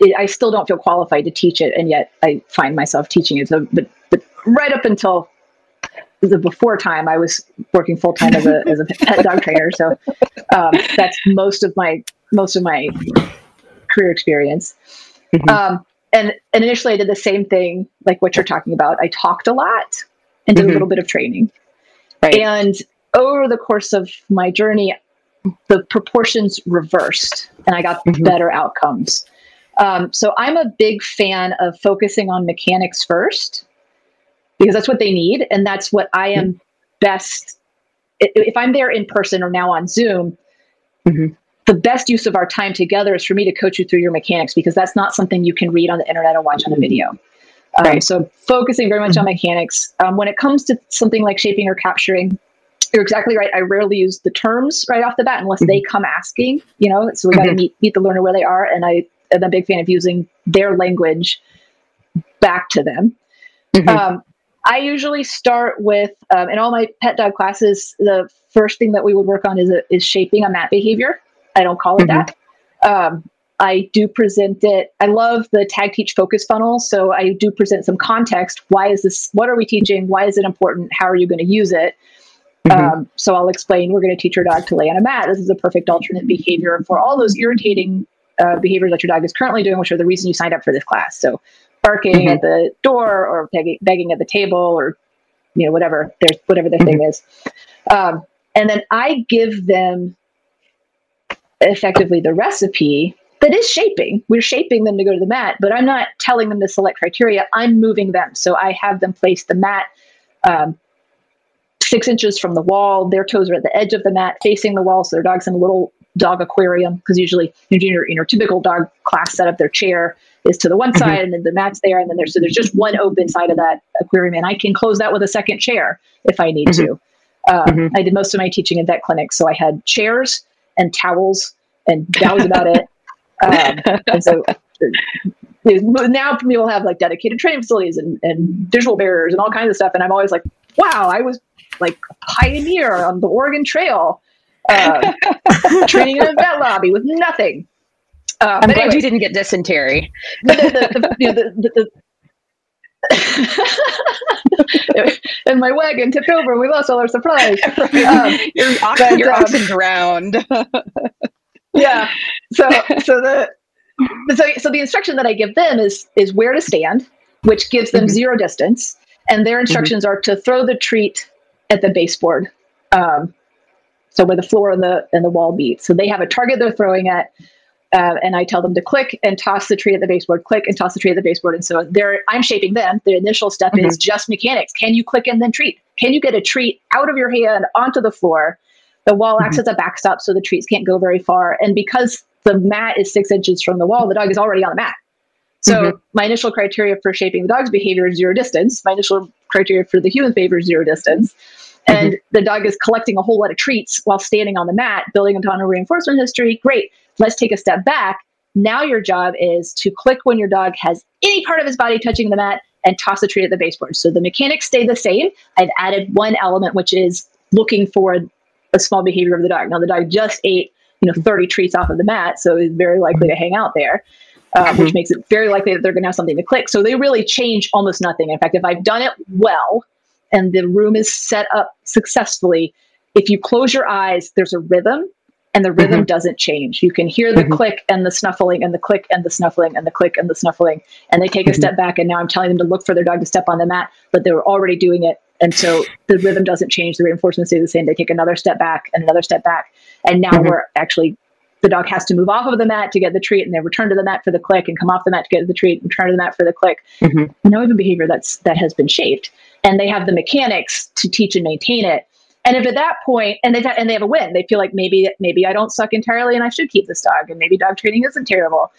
it, I still don't feel qualified to teach it, and yet I find myself teaching it. So, but, but right up until the before time, I was working full time as a as a pet dog trainer. So um, that's most of my most of my career experience. Mm-hmm. Um, and and initially, I did the same thing, like what you're talking about. I talked a lot and did mm-hmm. a little bit of training. Right. And over the course of my journey, the proportions reversed, and I got mm-hmm. better outcomes. Um, so I'm a big fan of focusing on mechanics first because that's what they need. And that's what I am best. If I'm there in person or now on Zoom, mm-hmm. the best use of our time together is for me to coach you through your mechanics because that's not something you can read on the internet or watch on a video. Um, right. So focusing very much mm-hmm. on mechanics. Um, when it comes to something like shaping or capturing, you're exactly right. I rarely use the terms right off the bat unless mm-hmm. they come asking. You know, so we got to mm-hmm. meet meet the learner where they are, and I am a big fan of using their language back to them. Mm-hmm. Um, I usually start with, um, in all my pet dog classes, the first thing that we would work on is, a, is shaping a mat behavior. I don't call it mm-hmm. that. Um, I do present it. I love the TAGteach focus funnel. So I do present some context. Why is this? What are we teaching? Why is it important? How are you going to use it? Mm-hmm. Um, so I'll explain. We're going to teach your dog to lay on a mat. This is a perfect alternate behavior for all those irritating uh, behaviors that your dog is currently doing, which are the reason you signed up for this class. So barking mm-hmm. at the door or begging, begging, at the table or you know whatever there's whatever their mm-hmm. thing is. Um, and then i give them effectively the recipe that is shaping. We're shaping them to go to the mat but i'm not telling them to select criteria. I'm moving them. So i have them place the mat um, six inches from the wall. Their toes are at the edge of the mat facing the wall so their dog's in a little dog aquarium because usually in your, your typical dog class set up their chair is to the one mm-hmm. side and then the mat's there and then there's so there's just one open side of that aquarium and I can close that with a second chair if I need mm-hmm. to. Uh, mm-hmm. I did most of my teaching in vet clinics, so I had chairs and towels, and that was about it. [laughs] Um, and so now people have like dedicated training facilities and, and visual barriers and all kinds of stuff, and I'm always like, wow, I was like a pioneer on the Oregon Trail, uh, [laughs] training in a vet lobby with nothing. Uh, I'm glad anyways, you didn't get dysentery. [laughs] But the, the, the, [laughs] and my wagon tipped over and we lost all our supplies. [laughs] Um, your oxen, your um, oxen drowned. yeah. So so the so, so the instruction that I give them is is where to stand, which gives them mm-hmm. zero distance, and their instructions mm-hmm. are to throw the treat at the baseboard. Um, so where the floor and the and the wall meet. So they have a target they're throwing at uh, and I tell them to click and toss the tree at the baseboard, click and toss the tree at the baseboard. And so they're, I'm shaping them. The initial step mm-hmm. is just mechanics. Can you click and then treat? Can you get a treat out of your hand onto the floor? The wall mm-hmm. acts as a backstop so the treats can't go very far. And because the mat is six inches from the wall, the dog is already on the mat. So mm-hmm. my initial criteria for shaping the dog's behavior is zero distance. My initial criteria for the human behavior is zero distance. And mm-hmm. the dog is collecting a whole lot of treats while standing on the mat, building upon a reinforcement history. Great. Let's take a step back. Now your job is to click when your dog has any part of his body touching the mat and toss a treat at the baseboard. So the mechanics stay the same. I've added one element, which is looking for a, a small behavior of the dog. Now the dog just ate, you know, 30 treats off of the mat, so it's very likely to hang out there. Uh, mm-hmm. Which makes it very likely that they're going to have something to click. So they really change almost nothing. In fact, if I've done it well and the room is set up successfully, if you close your eyes, there's a rhythm and the rhythm mm-hmm. doesn't change. You can hear the mm-hmm. click and the snuffling and the click and the snuffling and the click and the snuffling. And they take a mm-hmm. step back, and now I'm telling them to look for their dog to step on the mat, but they were already doing it. And so the rhythm doesn't change. The reinforcement stays the same. They take another step back and another step back. And now mm-hmm. we're actually, the dog has to move off of the mat to get the treat and then return to the mat for the click and come off the mat to get the treat, and return to the mat for the click. Mm-hmm. Now even behavior that's, that has been shaped. And they have the mechanics to teach and maintain it and if at that point, and they and they have a win, they feel like maybe maybe I don't suck entirely, and I should keep this dog, and maybe dog training isn't terrible.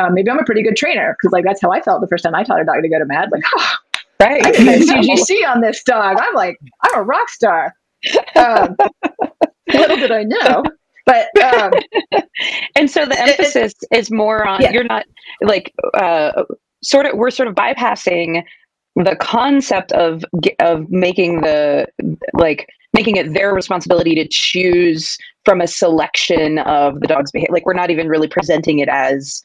Um, maybe I'm a pretty good trainer because like that's how I felt the first time I taught a dog to go to mad. Like, oh, right, I did [laughs] CGC on this dog. I'm like, I'm a rock star. Um, little did I know. But um, and so the emphasis is more on yeah. you're not like uh, sort of we're sort of bypassing the concept of of making the like making it their responsibility to choose from a selection of the dog's behavior. Like we're not even really presenting it as,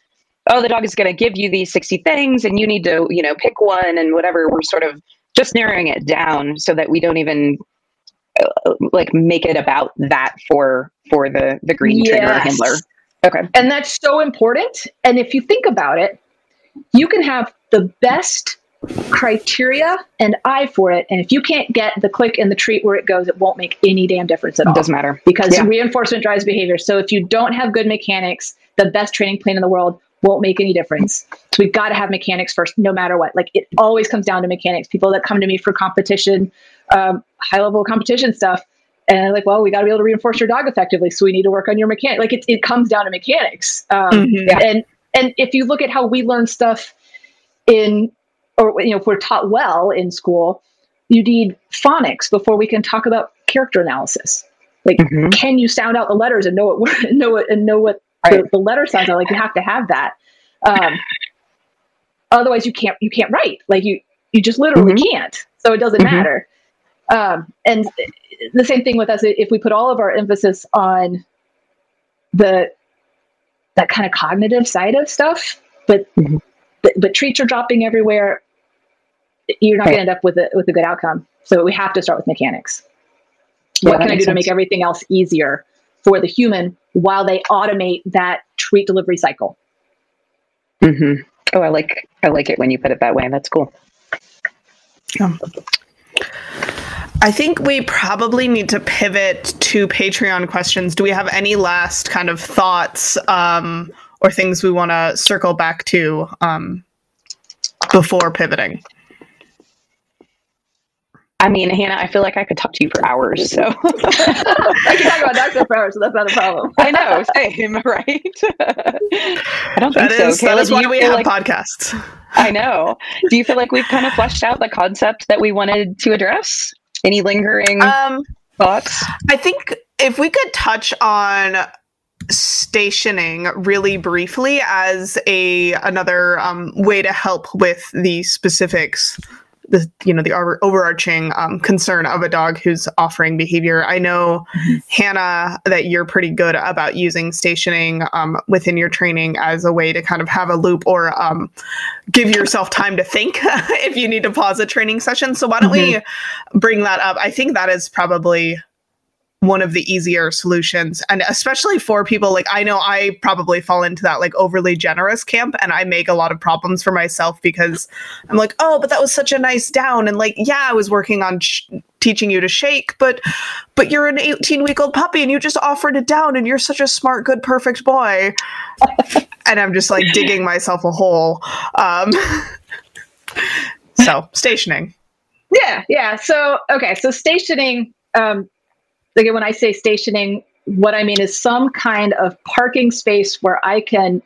oh, the dog is going to give you these 60 things and you need to, you know, pick one and whatever. We're sort of just narrowing it down so that we don't even uh, like make it about that for for the the green yes. trainer handler. Okay. And that's so important. And if you think about it, you can have the best criteria and eye for it. And if you can't get the click and the treat where it goes, it won't make any damn difference at all. It doesn't matter. Because yeah. reinforcement drives behavior. So if you don't have good mechanics, the best training plan in the world won't make any difference. So we've got to have mechanics first, no matter what. Like it always comes down to mechanics. People that come to me for competition, um, high level competition stuff, and like, well, we got to be able to reinforce your dog effectively, so we need to work on your mechanic. Like it, it comes down to mechanics. Um, mm-hmm, yeah. And and if you look at how we learn stuff in or you know if we're taught well in school you need phonics before we can talk about character analysis like mm-hmm. can you sound out the letters and know what [laughs] know what and know what right. the, the, letter sounds are like you have to have that um, otherwise you can't you can't write like you you just literally mm-hmm. can't so it doesn't mm-hmm. matter um, and the same thing with us if we put all of our emphasis on the that kind of cognitive side of stuff but mm-hmm. But, but treats are dropping everywhere you're not right. going to end up with a with a good outcome. So we have to start with mechanics. Yeah, what can I do sense. to make everything else easier for the human while they automate that treat delivery cycle? Mm-hmm. Oh, I like I like it when you put it that way. And that's cool. Um, I think we probably need to pivot to Patreon questions. Do we have any last kind of thoughts um, or things we want to circle back to um, before pivoting? I mean, Hannah, I feel like I could talk to you for hours. So [laughs] I can talk about doctor for hours, so that's not a problem. I know, same, [laughs] right? I don't think that is, so. That is why we have like, podcasts. I know. Do you feel like we've kind of fleshed out the concept that we wanted to address? Any lingering um, thoughts? I think if we could touch on stationing really briefly as a another um, way to help with the specifics the you know the overarching um, concern of a dog who's offering behavior. I know mm-hmm. Hannah that you're pretty good about using stationing um, within your training as a way to kind of have a loop or um, give yourself time to think [laughs] if you need to pause a training session. So why don't mm-hmm. we bring that up? I think that is probably one of the easier solutions. And especially for people like i know i probably fall into that like overly generous camp and i make a lot of problems for myself because i'm like oh but that was such a nice down. And like yeah i was working on sh- teaching you to shake but but you're an 18 week old puppy and you just offered it down and you're such a smart good perfect boy. [laughs] And i'm just like digging myself a hole. Um [laughs] so stationing. Yeah yeah. So okay. So stationing um again, when I say stationing, what I mean is some kind of parking space where I can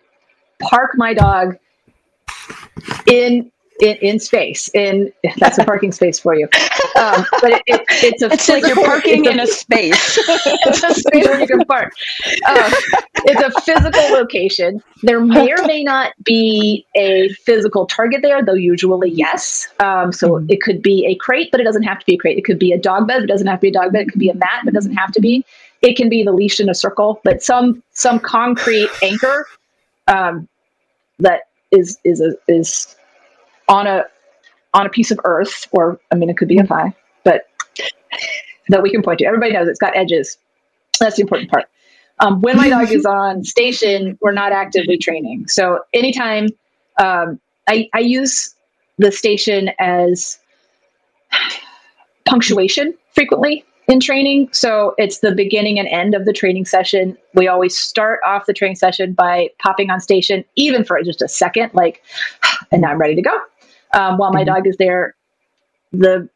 park my dog in in, in space. In that's a parking space for you. Um, but it, it, it's a it's like you're parking in a, [laughs] space. it's a space where you can park. Um, it's a physical location. There may or may not be a physical target there, though usually yes. Um, so mm-hmm. it could be a crate, but it doesn't have to be a crate. It could be a dog bed, but it doesn't have to be a dog bed. It could be a mat, but it doesn't have to be. It can be the leash in a circle, but some some concrete anchor um, that is is a, is on a on a piece of earth, or I mean, it could be a thigh, but that we can point to. Everybody knows it's got edges. That's the important part. Um, when my dog is on station, we're not actively training. So anytime um, I, I use the station as punctuation frequently in training. So it's the beginning and end of the training session. We always start off the training session by popping on station, even for just a second, like, [sighs] and now I'm ready to go. Um, while my mm-hmm. dog is there, the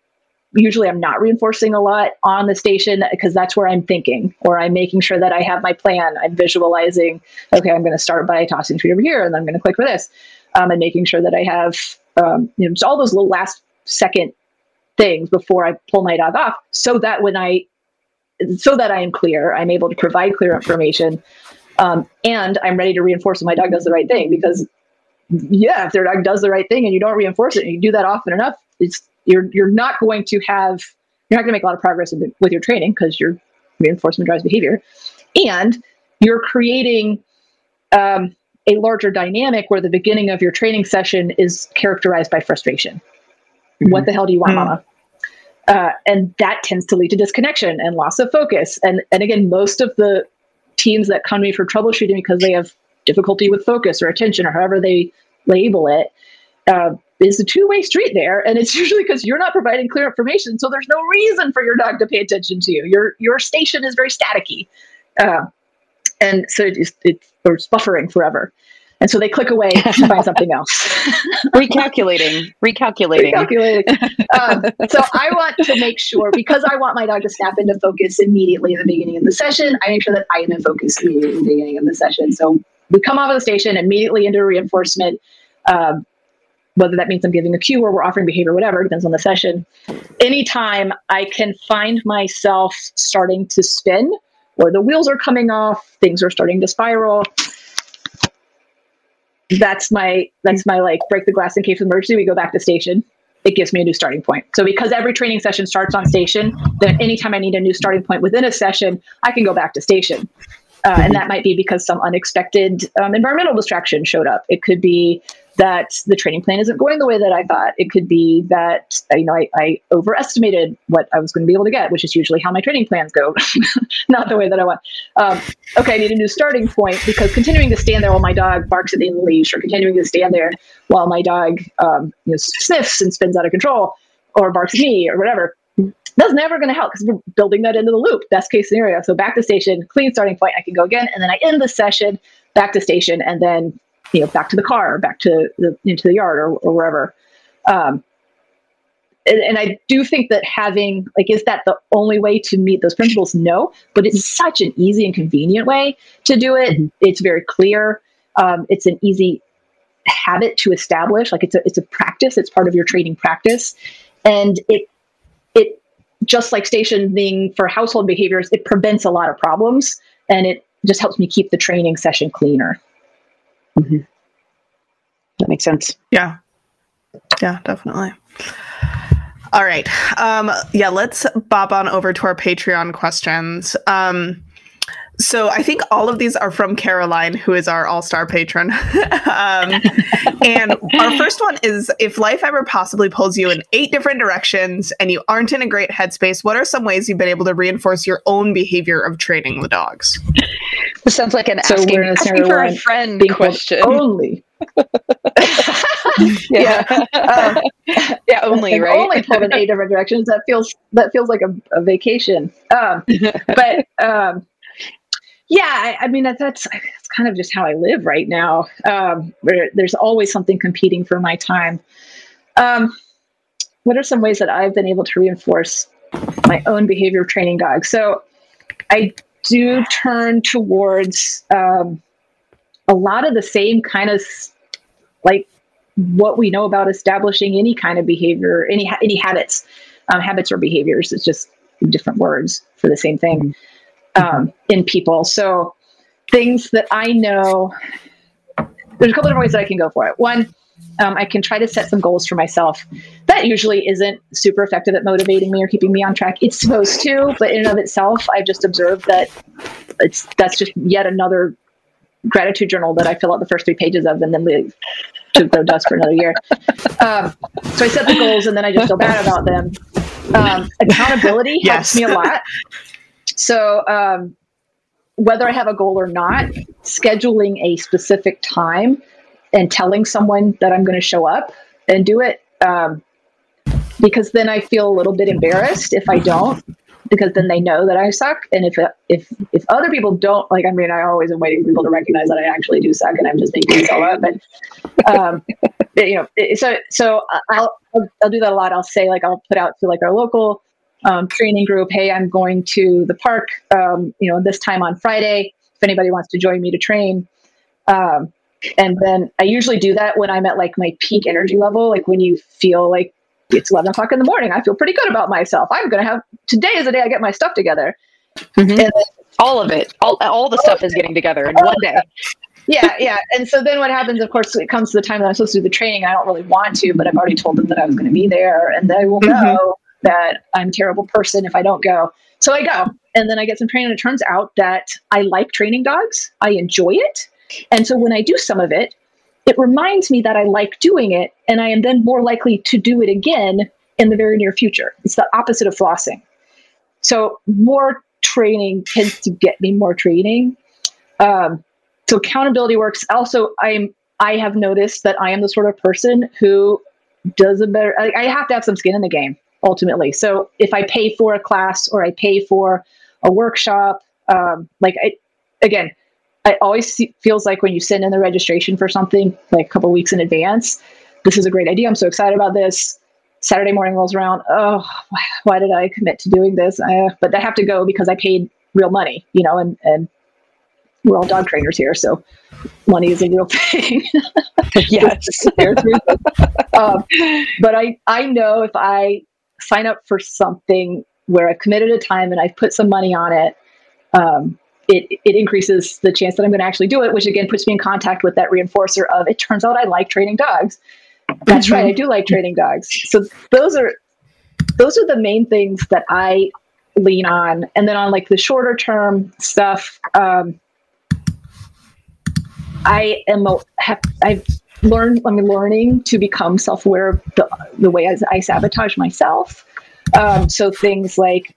usually I'm not reinforcing a lot on the station because that's where I'm thinking or I'm making sure that I have my plan. I'm visualizing, okay, I'm going to start by tossing treat over here and then I'm going to click for this. Um, and making sure that I have um, you know, just all those little last second things before I pull my dog off so that when I, so that I am clear, I'm able to provide clear information um, and I'm ready to reinforce that my dog does the right thing because yeah, if their dog does the right thing and you don't reinforce it and you do that often enough, it's you're you're not going to have you're not going to make a lot of progress the, with your training because your reinforcement drives behavior, and you're creating um, a larger dynamic where the beginning of your training session is characterized by frustration. Mm-hmm. What the hell do you want, mm-hmm. mama? Uh, and that tends to lead to disconnection and loss of focus. And and again, most of the teams that come to me for troubleshooting because they have difficulty with focus or attention or however they label it, uh, is a two way street there. And it's [laughs] usually because you're not providing clear information. So there's no reason for your dog to pay attention to you. Your, your station is very staticky. Uh, and so it's, it's, it's buffering forever. And so they click away [laughs] to find something else. [laughs] recalculating, recalculating. recalculating. Um, so I want to make sure, because I want my dog to snap into focus immediately at the beginning of the session, I make sure that I am in focus immediately at the beginning of the session. So we come off of the station immediately into reinforcement. Um, whether that means I'm giving a cue or we're offering behavior, whatever, depends on the session. Anytime I can find myself starting to spin or the wheels are coming off, things are starting to spiral. That's my that's my like break the glass in case of emergency. We go back to station. It gives me a new starting point. So because every training session starts on station, then anytime I need a new starting point within a session, I can go back to station. Uh, and that might be because some unexpected um, environmental distraction showed up. It could be that the training plan isn't going the way that I thought. It could be that uh, you know I, I overestimated what I was going to be able to get, which is usually how my training plans go, [laughs] not the way that I want. Um, okay, I need a new starting point because continuing to stand there while my dog barks at the end of the leash, or continuing to stand there while my dog um, you know, sniffs and spins out of control, or barks at me, or whatever. That's never going to help because we're building that into the loop. Best case scenario. So back to station, clean starting point. I can go again, and then I end the session back to station, and then you know back to the car, back to the into the yard or, or wherever. Um, and, and, I do think that having like is that the only way to meet those principles? No, but it's such an easy and convenient way to do it. Mm-hmm. It's very clear. Um, it's an easy habit to establish. Like it's a it's a practice. It's part of your training practice, and it it just like stationing for household behaviors, it prevents a lot of problems, and it just helps me keep the training session cleaner. Mm-hmm. That makes sense. Yeah. Yeah, definitely. All right. Um, yeah, let's bob on over to our Patreon questions. Um, so I think all of these are from Caroline, who is our all-star patron. [laughs] um, and our first one is: If life ever possibly pulls you in eight different directions and you aren't in a great headspace, what are some ways you've been able to reinforce your own behavior of training the dogs? This sounds like an so asking, asking for a friend question. Only. [laughs] yeah, um, yeah, only right. Only pulled in eight different directions. That feels that feels like a, a vacation. Um, [laughs] but um, yeah, I, I mean that's, that's that's kind of just how I live right now. Um, there's always something competing for my time. Um, what are some ways that I've been able to reinforce my own behavior training dogs? So I do turn towards um, a lot of the same kind of like what we know about establishing any kind of behavior, any any habits, um, habits or behaviors. It's just different words for the same thing um, in people. So things that I know, there's a couple different ways that I can go for it. One, um, I can try to set some goals for myself. That usually isn't super effective at motivating me or keeping me on track. It's supposed to, but in and of itself, I've just observed that it's that's just yet another gratitude journal that I fill out the first three pages of and then leave to go dust for another year. Um, so I set the goals and then I just feel bad about them. Um, accountability [laughs] yes. helps me a lot. So um, whether I have a goal or not, scheduling a specific time and telling someone that I'm going to show up and do it. Um, because then I feel a little bit embarrassed if I don't, because then they know that I suck. And if if if other people don't like, I mean, I always am waiting for people to recognize that I actually do suck, and I'm just making all up. But um, [laughs] you know, so so I'll I'll do that a lot. I'll say like I'll put out to like our local um, training group, hey, I'm going to the park, um, you know, this time on Friday. If anybody wants to join me to train. Um, and then I usually do that when I'm at like my peak energy level, like when you feel like it's 11 o'clock in the morning. I feel pretty good about myself. I'm going to have today is the day I get my stuff together. Mm-hmm. Then, all of it, all, all the stuff is getting together in one day. yeah, yeah. And so then what happens, of course, it comes to the time that I'm supposed to do the training. I don't really want to, but I've already told them that I was going to be there and they will mm-hmm. know that I'm a terrible person if I don't go. So I go and then I get some training. And it turns out that I like training dogs, I enjoy it. And so when I do some of it, it reminds me that I like doing it. And I am then more likely to do it again in the very near future. It's the opposite of flossing. So more training tends to get me more training. Um, so accountability works. Also, I'm I have noticed that I am the sort of person who does a better. I, I have to have some skin in the game ultimately. So if I pay for a class or I pay for a workshop, um, like I, again, it always feels like when you send in the registration for something like a couple weeks in advance, this is a great idea. I'm so excited about this. Saturday morning rolls around. Oh, why did I commit to doing this? Uh, but I have to go because I paid real money, you know, and, and we're all dog trainers here, so money is a real [laughs] thing. yes. [laughs] um, but I, I know if I sign up for something where I've committed a time and I've put some money on it, um, it, it increases the chance that I'm going to actually do it, which again puts me in contact with that reinforcer of it turns out I like training dogs. That's mm-hmm. right, I do like training dogs. So those are those are the main things that I lean on, and then on like the shorter term stuff, um, I am a, have, I've learn i'm learning to become self-aware of the, the way I, I sabotage myself. Um, so things like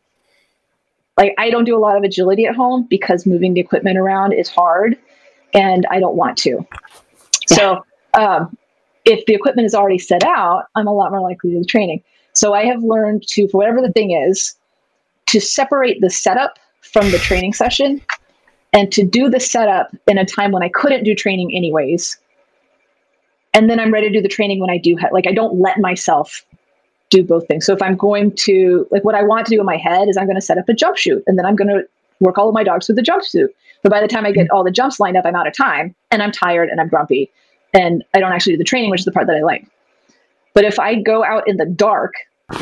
like i don't do a lot of agility at home because moving the equipment around is hard and i don't want to. So um, if the equipment is already set out i'm a lot more likely to do the training. So i have learned to for whatever the thing is to separate the setup from the training session and to do the setup in a time when i couldn't do training anyways and then I'm ready to do the training when I do have, like I don't let myself do both things. So if I'm going to like what I want to do in my head is I'm going to set up a jump chute and then I'm going to work all of my dogs with the jump chute. But by the time I get all the jumps lined up, I'm out of time and I'm tired and I'm grumpy and I don't actually do the training, which is the part that I like. But if I go out in the dark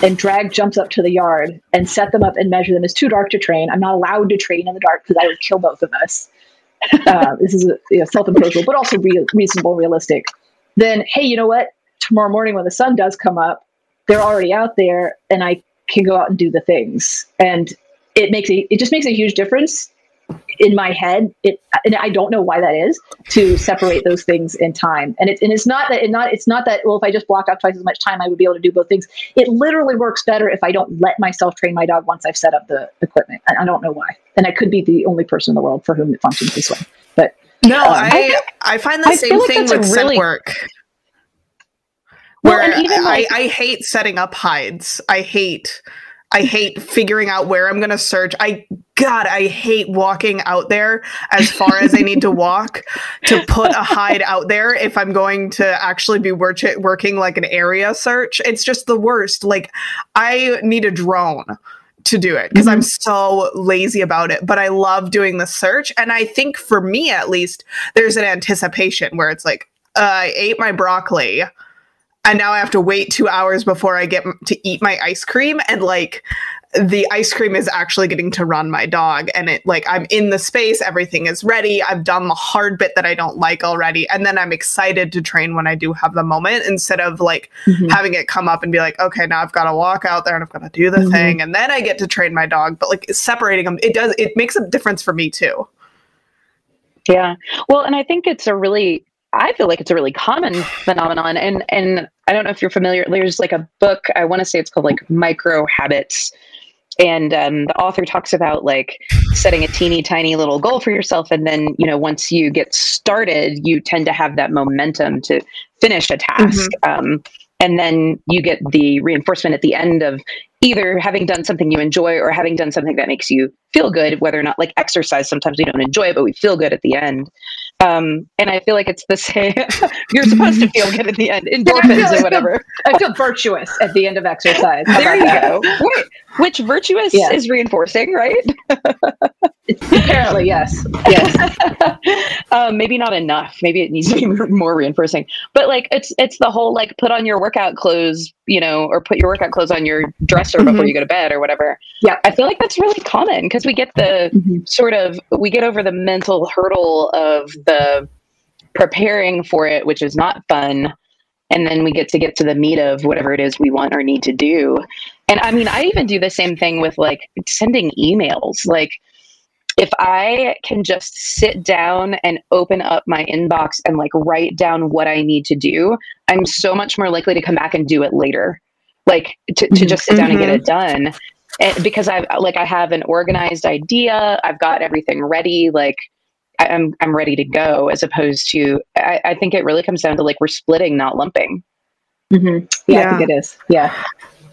and drag jumps up to the yard and set them up and measure them, it's too dark to train. I'm not allowed to train in the dark because I would kill both of us. [laughs] Uh, this is a, you know, self-imposed, but also re- reasonable, realistic then hey, you know what? Tomorrow morning when the sun does come up, they're already out there and I can go out and do the things. And it makes a it just makes a huge difference in my head. It and I don't know why that is to separate those things in time. And it's and it's not that it not it's not that well if I just block out twice as much time I would be able to do both things. It literally works better if I don't let myself train my dog once I've set up the equipment. I don't know why. And I could be the only person in the world for whom it functions this way. But no, um, I I find the I same like thing with really... work. Where well, I, like... I, I hate setting up hides. I hate I hate figuring out where I'm going to search. I God, I hate walking out there as far as I need to walk to put a hide [laughs] out there if I'm going to actually be work- working like an area search. It's just the worst. Like I need a drone to do it because mm-hmm. I'm so lazy about it. But I love doing the search. And I think for me, at least, there's an anticipation where it's like, uh, I ate my broccoli and now I have to wait two hours before I get to eat my ice cream. And like, the ice cream is actually getting to run my dog and it like I'm in the space, everything is ready. I've done the hard bit that I don't like already. And then I'm excited to train when I do have the moment instead of like mm-hmm. having it come up and be like, okay, now I've got to walk out there and I've got to do the mm-hmm. thing. And then I get to train my dog. But like separating them, it does, it makes a difference for me too. Yeah. Well, and I think it's a really, I feel like it's a really common phenomenon. And, and I don't know if you're familiar, there's like a book, I want to say it's called like Micro Habits and um, the author talks about like setting a teeny tiny little goal for yourself. And then you know once you get started you tend to have that momentum to finish a task. Mm-hmm. um, and then you get the reinforcement at the end of either having done something you enjoy or having done something that makes you feel good whether or not like exercise sometimes we don't enjoy it but we feel good at the end um, and I feel like it's the same. [laughs] You're supposed to feel good at the end, endorphins [laughs] yeah, or whatever. I feel, I feel, virtuous at the end of exercise. How there you that? go. Wait, which virtuous yeah. is reinforcing, right? [laughs] Apparently, yes. Yes. um, maybe not enough. Maybe it needs to be more reinforcing. But like, it's it's the whole like put on your workout clothes, you know, or put your workout clothes on your dresser mm-hmm. before you go to bed or whatever. Yeah, I feel like that's really common because we get the mm-hmm. sort of we get over the mental hurdle of the preparing for it, which is not fun. And then we get to get to the meat of whatever it is we want or need to do. And i mean i even do the same thing with like sending emails. Like if i can just sit down and open up my inbox and like write down what i need to do i'm so much more likely to come back and do it later. Like to, to just sit down mm-hmm. and get mm-hmm. it done. And because i've like i have an organized idea i've got everything ready like I'm I'm ready to go as opposed to I, I think it really comes down to like we're splitting, not lumping. Mm-hmm. Yeah, yeah, I think it is. Yeah.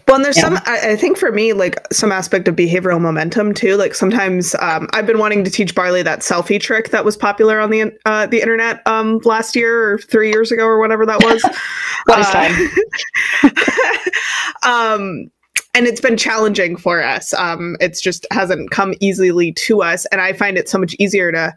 Well, and there's yeah. some, I, I, think for me, like some aspect of behavioral momentum too. Like sometimes um, I've been wanting to teach Barley that selfie trick that was popular on the uh, the internet um, last year or three years ago or whatever that was. [laughs] uh, [laughs] um, and it's been challenging for us. Um, it's just hasn't come easily to us, and I find it so much easier to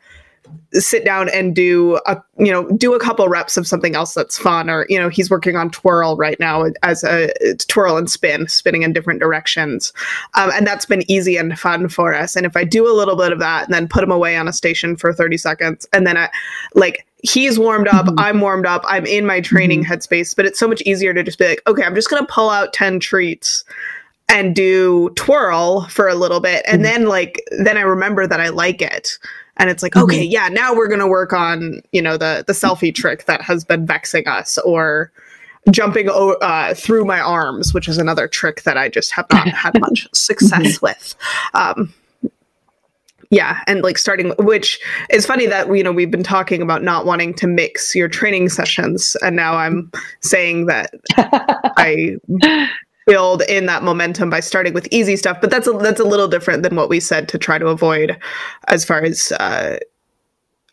sit down and do a you know do a couple reps of something else that's fun or you know he's working on twirl right now as a twirl and spin spinning in different directions um, and that's been easy and fun for us and if i do a little bit of that and then put him away on a station for 30 seconds and then i like he's warmed up mm-hmm. i'm warmed up i'm in my training mm-hmm. headspace but it's so much easier to just be like okay i'm just going to pull out 10 treats and do twirl for a little bit and mm-hmm. then like then i remember that i like it and it's like mm-hmm. okay yeah now we're going to work on you know the the selfie trick that has been vexing us or jumping uh, through my arms which is another trick that i just have not had much [laughs] success mm-hmm. with um, yeah and like starting which is funny that you know we've been talking about not wanting to mix your training sessions and now i'm saying that [laughs] i build in that momentum by starting with easy stuff but that's a, that's a little different than what we said to try to avoid as far as uh,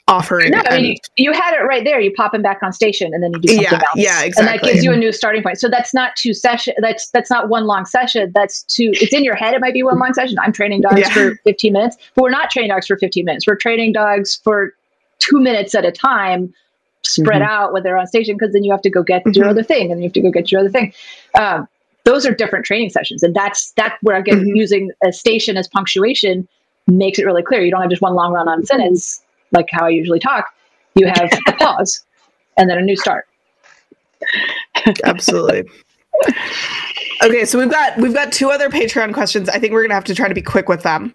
offering no, I mean, you, you, had it right there. You pop him back on station and then you do something yeah, else yeah exactly and that gives you a new starting point. So that's not two session that's that's not one long session. That's two it's in your head it might be one long session. I'm training dogs yeah. for 15 minutes. But we're not training dogs for 15 minutes. We're training dogs for two minutes at a time spread mm-hmm. out when they're on station because then you have to go get mm-hmm. your other thing and you have to go get your other thing. Um, those are different training sessions. And that's that's where again mm-hmm. using a station as punctuation makes it really clear. You don't have just one long run on sentence like how i usually talk. You have [laughs] a pause and then a new start. Absolutely. Okay so we've got we've got two other patreon questions. I think we're gonna have to try to be quick with them.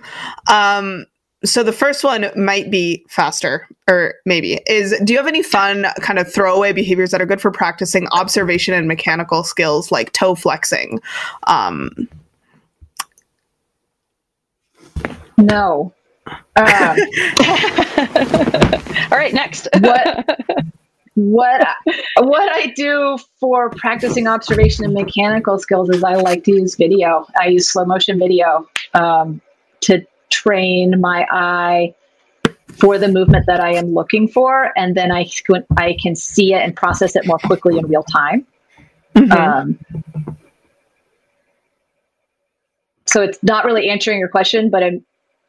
Um so the first one might be faster or maybe is do you have any fun kind of throwaway behaviors that are good for practicing observation and mechanical skills like toe flexing? Um, no. Um, [laughs] all right next. [laughs] what what what I do for practicing observation and mechanical skills is I like to use video. I use slow motion video um, to train my eye for the movement that I am looking for, and then I I can see it and process it more quickly in real time. Mm-hmm. Um, so it's not really answering your question, but I'm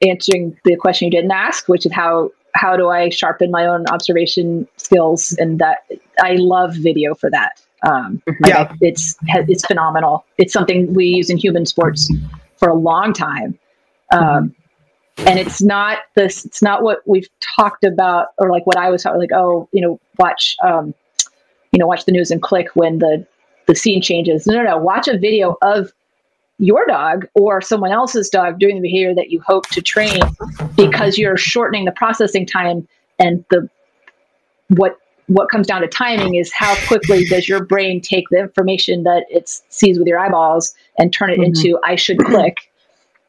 answering the question you didn't ask, which is how how do I sharpen my own observation skills? And that I love video for that. Um, yeah, it's it's phenomenal. It's something we use in human sports for a long time. Um, and it's not this it's not what we've talked about or like what i was talking like oh you know watch um you know watch the news and click when the the scene changes. No no no. Watch a video of your dog or someone else's dog doing the behavior that you hope to train because you're shortening the processing time and the what what comes down to timing is how quickly does your brain take the information that it sees with your eyeballs and turn it mm-hmm. into i should click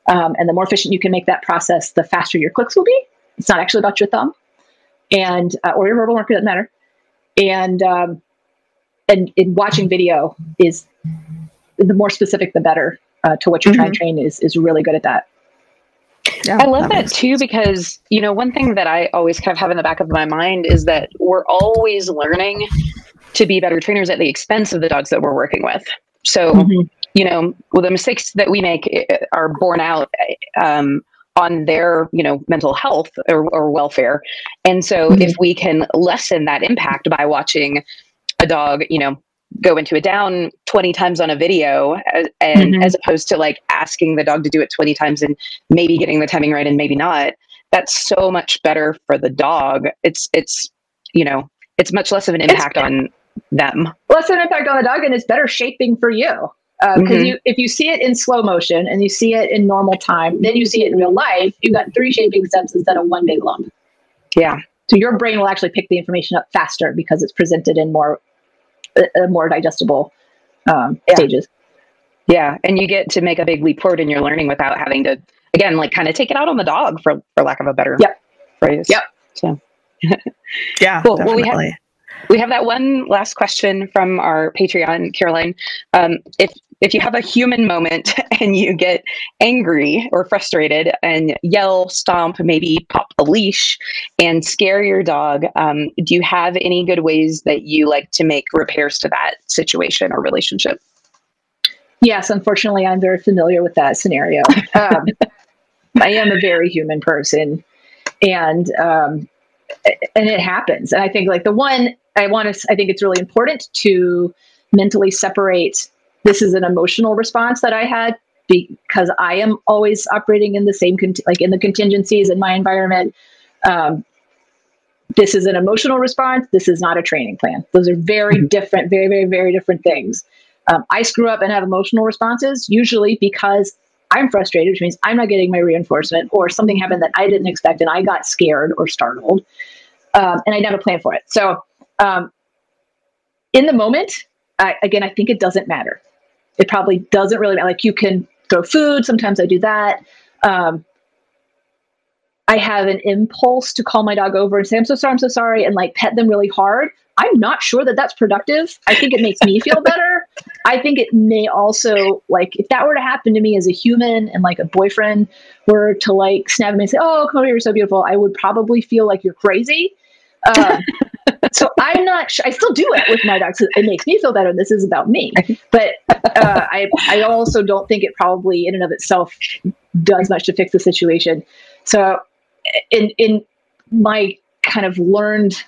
Um, and the more efficient you can make that process, the faster your clicks will be. It's not actually about your thumb and uh, or your verbal marker doesn't matter. And um, and in watching video is the more specific, the better uh, to what you're mm-hmm. trying to train is is really good at that. Yeah, I love that, that too because you know one thing that I always kind of have in the back of my mind is that we're always learning to be better trainers at the expense of the dogs that we're working with. So mm-hmm. You know, well, the mistakes that we make eh, are borne out um, on their you know mental health or, or welfare, and so mm-hmm. if we can lessen that impact by watching a dog, you know, go into a down 20 times on a video and mm-hmm. as opposed to like asking the dog to do it 20 times and maybe getting the timing right and maybe not that's so much better for the dog it's it's you know it's much less of an impact it's, on them less of an impact on the dog and it's better shaping for you because uh, mm-hmm. you if you see it in slow motion and you see it in normal time then you see it in real life you've got three shaping steps instead of one big lump yeah so your brain will actually pick the information up faster because it's presented in more uh, more digestible um, yeah. stages. Yeah, and you get to make a big leap forward in your learning without having to, again, like kind of take it out on the dog for for lack of a better yep. phrase. Yep. So. [laughs] yeah. Cool. Definitely. Well, we have we have that one last question from our Patreon, Caroline. Um, if if you have a human moment [laughs] and you get angry or frustrated and yell, stomp, maybe pop a leash and scare your dog, um, do you have any good ways that you like to make repairs to that situation or relationship? Yes, unfortunately, I'm very familiar with that scenario. [laughs] Um, I am a very human person, and um, and it happens. And I think like the one I want to, I think it's really important to mentally separate this is an emotional response that I had because I am always operating in the same, like in the contingencies in my environment. Um, this is an emotional response. This is not a training plan. Those are very mm-hmm. different, very, very, very different things. Um, I screw up and have emotional responses usually because I'm frustrated, which means I'm not getting my reinforcement, or something happened that I didn't expect and I got scared or startled, um, and I never planned for it. So, um, in the moment, I, again, I think it doesn't matter it probably doesn't really matter. like you can throw food. Sometimes I do that. Um, I have an impulse to call my dog over and say, I'm so sorry, I'm so sorry, and like pet them really hard. I'm not sure that that's productive. I think it makes me feel better. I think it may also, like, if that were to happen to me as a human and like a boyfriend were to like snap me and say, Oh, come over, here, you're so beautiful, I would probably feel like you're crazy. Um, [laughs] so I'm not sure. I still do it with my dogs. It makes me feel better. This is about me. [laughs] But uh, I, I also don't think it probably in and of itself does much to fix the situation. So in, in my kind of learned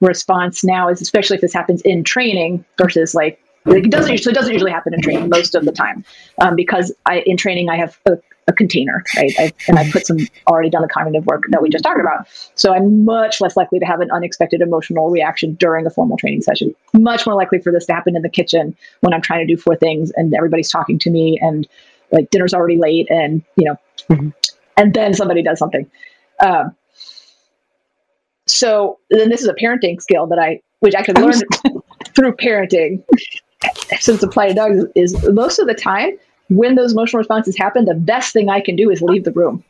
response now is especially if this happens in training versus like like it doesn't usually it doesn't usually happen in training most of the time um, because I in training I have a a container, right? I, and I've put some already done the cognitive work that we just talked about. So I'm much less likely to have an unexpected emotional reaction during a formal training session. Much more likely for this to happen in the kitchen when I'm trying to do four things and everybody's talking to me and like dinner's already late and you know, mm-hmm. and then somebody does something. Um, so then this is a parenting skill that I, which I could learn through parenting since applied to dogs is most of the time when those emotional responses happen, the best thing I can do is leave the room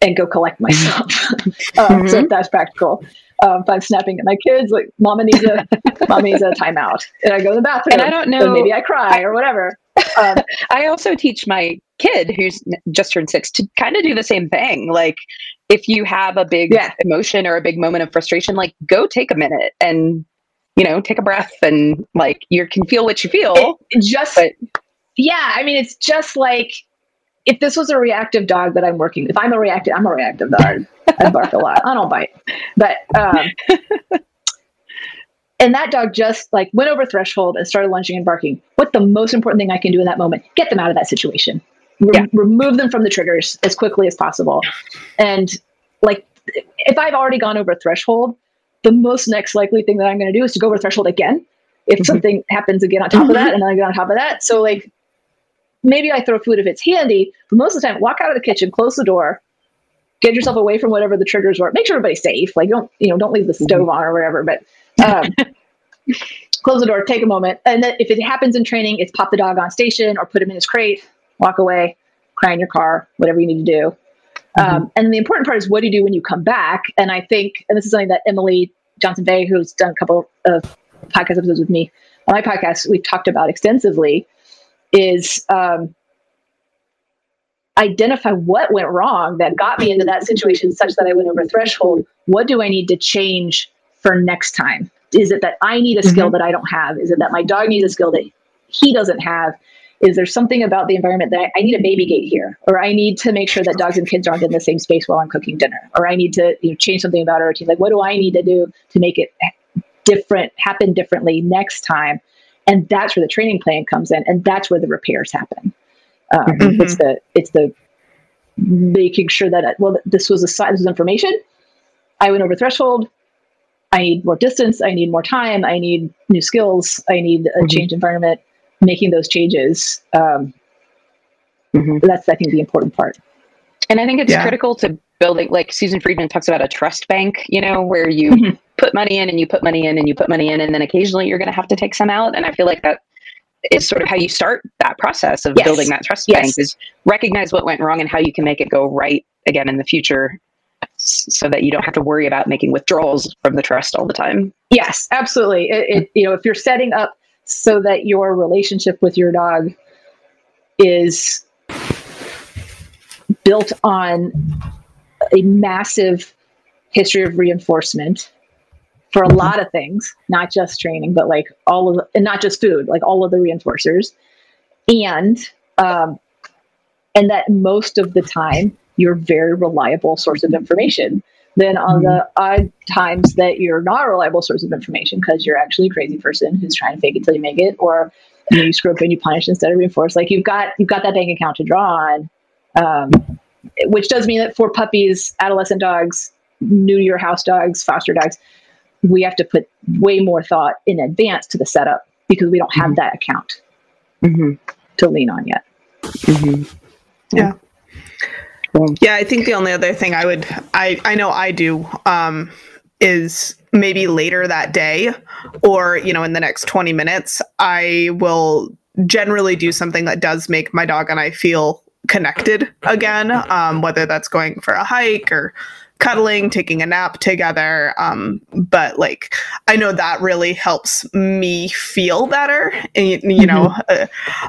and go collect myself. [laughs] um, mm-hmm. So that's practical. Um, if I'm snapping at my kids, like mama needs a [laughs] mama needs a timeout, and I go to the bathroom. And I don't know, maybe I cry or whatever. Um, [laughs] I also teach my kid who's just turned six to kind of do the same thing. Like if you have a big yeah. emotion or a big moment of frustration, like go take a minute and you know take a breath and like you can feel what you feel. It, just but, yeah, I mean, it's just like if this was a reactive dog that I'm working, if I'm a reactive, I'm a reactive dog. I bark a lot. I don't bite, but um, and that dog just like went over threshold and started lunging and barking. What the most important thing I can do in that moment? Get them out of that situation. Re- yeah. Remove them from the triggers as quickly as possible. And like, if I've already gone over threshold, the most next likely thing that I'm going to do is to go over threshold again. If mm-hmm. something happens again on top mm-hmm. of that, and then I get on top of that. So like maybe I throw food if it's handy, but most of the time, walk out of the kitchen, close the door, get yourself away from whatever the triggers were. Make sure everybody's safe. Like don't you know don't leave the mm-hmm. stove on or whatever. But um, [laughs] close the door, take a moment, and then if it happens in training, it's pop the dog on station or put him in his crate, walk away, cry in your car, whatever you need to do. Mm-hmm. Um, and the important part is what do you do when you come back? And I think, and this is something that Emily Johnson Bay, who's done a couple of podcast episodes with me on my podcast, we've talked about extensively, is um, identify what went wrong that got me into that situation such that I went over threshold. What do I need to change for next time? Is it that I need a skill mm-hmm. that I don't have? Is it that my dog needs a skill that he doesn't have? Is there something about the environment that I, I need a baby gate here, or I need to make sure that dogs and kids aren't in the same space while I'm cooking dinner, or I need to you know, change something about our routine? Like, what do I need to do to make it different, happen differently next time? And that's where the training plan comes in, and that's where the repairs happen. Um, mm-hmm. It's the it's the making sure that well this was a this was information. I went over threshold. I need more distance. I need more time. I need new skills. I need a mm-hmm. change environment. Making those changes. Um, mm-hmm. That's I think the important part. And I think it's yeah. critical to building like Susan Friedman talks about a trust bank. You know where you mm-hmm. Put money in and you put money in and you put money in and then occasionally you're going to have to take some out. And I feel like that is sort of how you start that process of yes. building that trust yes. bank is recognize what went wrong and how you can make it go right again in the future so that you don't have to worry about making withdrawals from the trust all the time yes absolutely it, it, you know if you're setting up so that your relationship with your dog is built on a massive history of reinforcement for a mm-hmm. lot of things, not just training, but like all of, the, and not just food, like all of the reinforcers, and um, and that most of the time you're a very reliable source of information. Then on mm-hmm. the odd times that you're not a reliable source of information because you're actually a crazy person who's trying to fake it till you make it, or you, know, you screw up and you punish instead of reinforce. Like you've got you've got that bank account to draw on, um, which does mean that for puppies, adolescent dogs, new to your house dogs, foster dogs, we have to put way more thought in advance to the setup because we don't have mm-hmm. that account mm-hmm. to lean on yet. Mm-hmm. Yeah. Yeah, I think the only other thing I would I I know I do um is maybe later that day or you know in the next 20 minutes I will generally do something that does make my dog and I feel connected again um, whether that's going for a hike or cuddling, taking a nap together. Um, but like, I know that really helps me feel better, you, you know. Mm-hmm.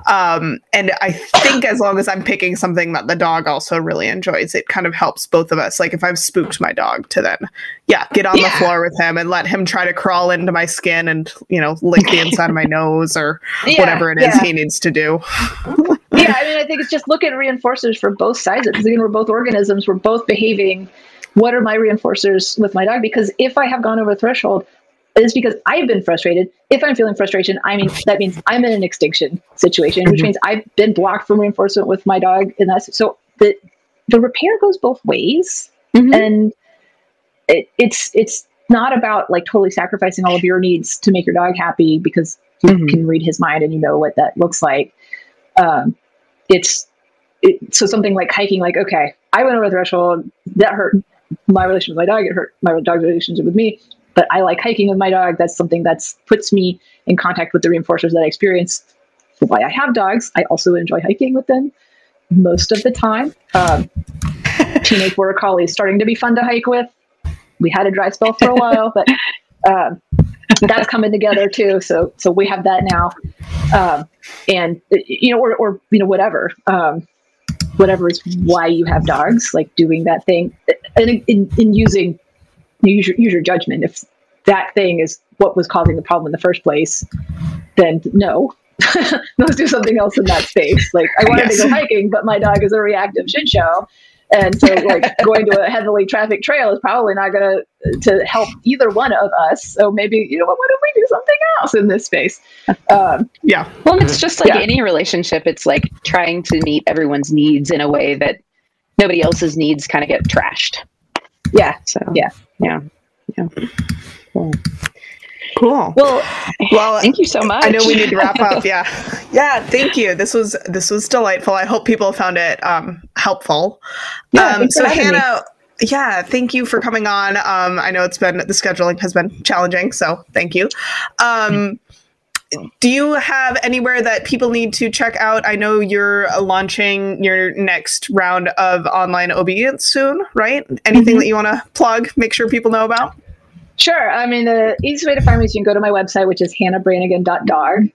Uh, um, and I think as long as I'm picking something that the dog also really enjoys, it kind of helps both of us. Like, if I've spooked my dog to then, yeah, get on yeah. the floor with him and let him try to crawl into my skin and, you know, lick the inside of my [laughs] nose or yeah, whatever it is yeah. he needs to do. yeah, I mean, I think it's just look at reinforcers for both sides. Because again, we're both organisms, we're both behaving what are my reinforcers with my dog? Because if I have gone over threshold, it's because I've been frustrated. If I'm feeling frustration, I mean that means I'm in an extinction situation, which mm-hmm. means I've been blocked from reinforcement with my dog, and that's so the the repair goes both ways, mm-hmm. and it, it's it's not about like totally sacrificing all of your needs to make your dog happy because you mm-hmm. can read his mind and you know what that looks like. Um, it's it, so something like hiking, like okay, I went over the threshold that hurt my relationship with my dog. It hurt my dog's relationship with me. But I like hiking with my dog. That's something that puts me in contact with the reinforcers that I experience. Why I have dogs. I also enjoy hiking with them most of the time. Um, [laughs] teenage border collie is starting to be fun to hike with. We had a dry spell for a while, but [laughs] um, that's coming together too. So so we have that now, um, and you know, or, or you know, whatever. Um, whatever is why you have dogs, like doing that thing, and in, in using use your, use your judgment. If that thing is what was causing the problem in the first place, then no, [laughs] let's do something else in that space. Like I wanted yes. to go hiking, but my dog is a reactive shit show. And so, like [laughs] going to a heavily trafficked trail is probably not going to to help either one of us. So maybe you know what? don't we do something else in this space? Um, yeah. Well, it's just like yeah. any relationship. It's like trying to meet everyone's needs in a way that nobody else's needs kind of get trashed. Yeah. So yeah, yeah, yeah. Cool. Cool. Well, well, thank you so much. I know we need to wrap up. [laughs] Yeah, yeah. Thank you. This was this was delightful. I hope people found it um, helpful. Yeah, um, so Hannah. Me. Yeah, thank you for coming on. Um, I know it's been the scheduling has been challenging, so thank you. Um, do you have anywhere that people need to check out? I know you're launching your next round of online obedience soon, right? Anything mm-hmm. that you want to plug, make sure people know about? Sure. I mean, the easiest way to find me is you can go to my website, which is hannahbranigan.dog.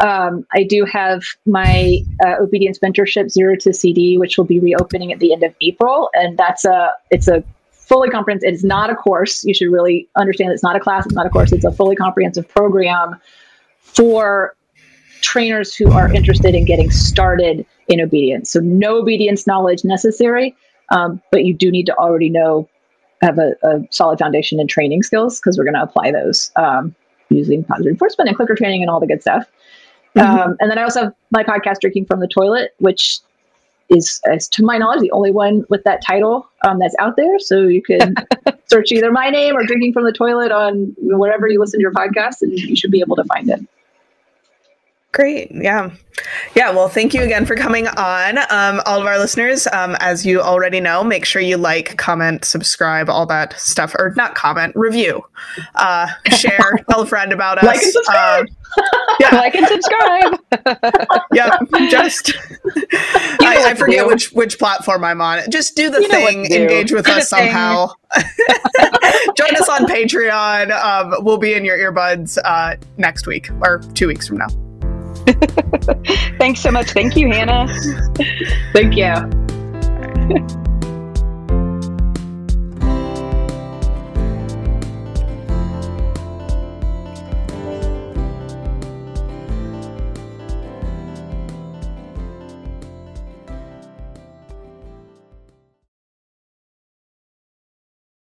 Um, I do have my uh, obedience mentorship zero to CD, which will be reopening at the end of April, and that's a it's a fully comprehensive. It's not a course. You should really understand it's not a class. It's not a course. It's a fully comprehensive program for trainers who are interested in getting started in obedience. So no obedience knowledge necessary, um, but you do need to already know have a, a solid foundation in training skills because we're going to apply those um, using positive reinforcement and clicker training and all the good stuff. Mm-hmm. Um, and then I also have my podcast, Drinking from the Toilet, which is, is to my knowledge, the only one with that title um, that's out there. So you can [laughs] search either my name or Drinking from the Toilet on wherever you listen to your podcast, and you should be able to find it. Great. Yeah. Yeah. Well, thank you again for coming on. Um, all of our listeners, um, as you already know, make sure you like, comment, subscribe, all that stuff, or not comment, review, uh, [laughs] share, tell a friend about us. Like and subscribe. Uh, [laughs] yeah. like and subscribe. [laughs] yeah. Just, I, I, forget which, which platform I'm on. Just do the you thing, engage with do us somehow. Join us on Patreon. Um, we'll be in your earbuds uh, next week or two weeks from now. [laughs] Thanks so much. Thank you, Hannah. Thank you. [laughs]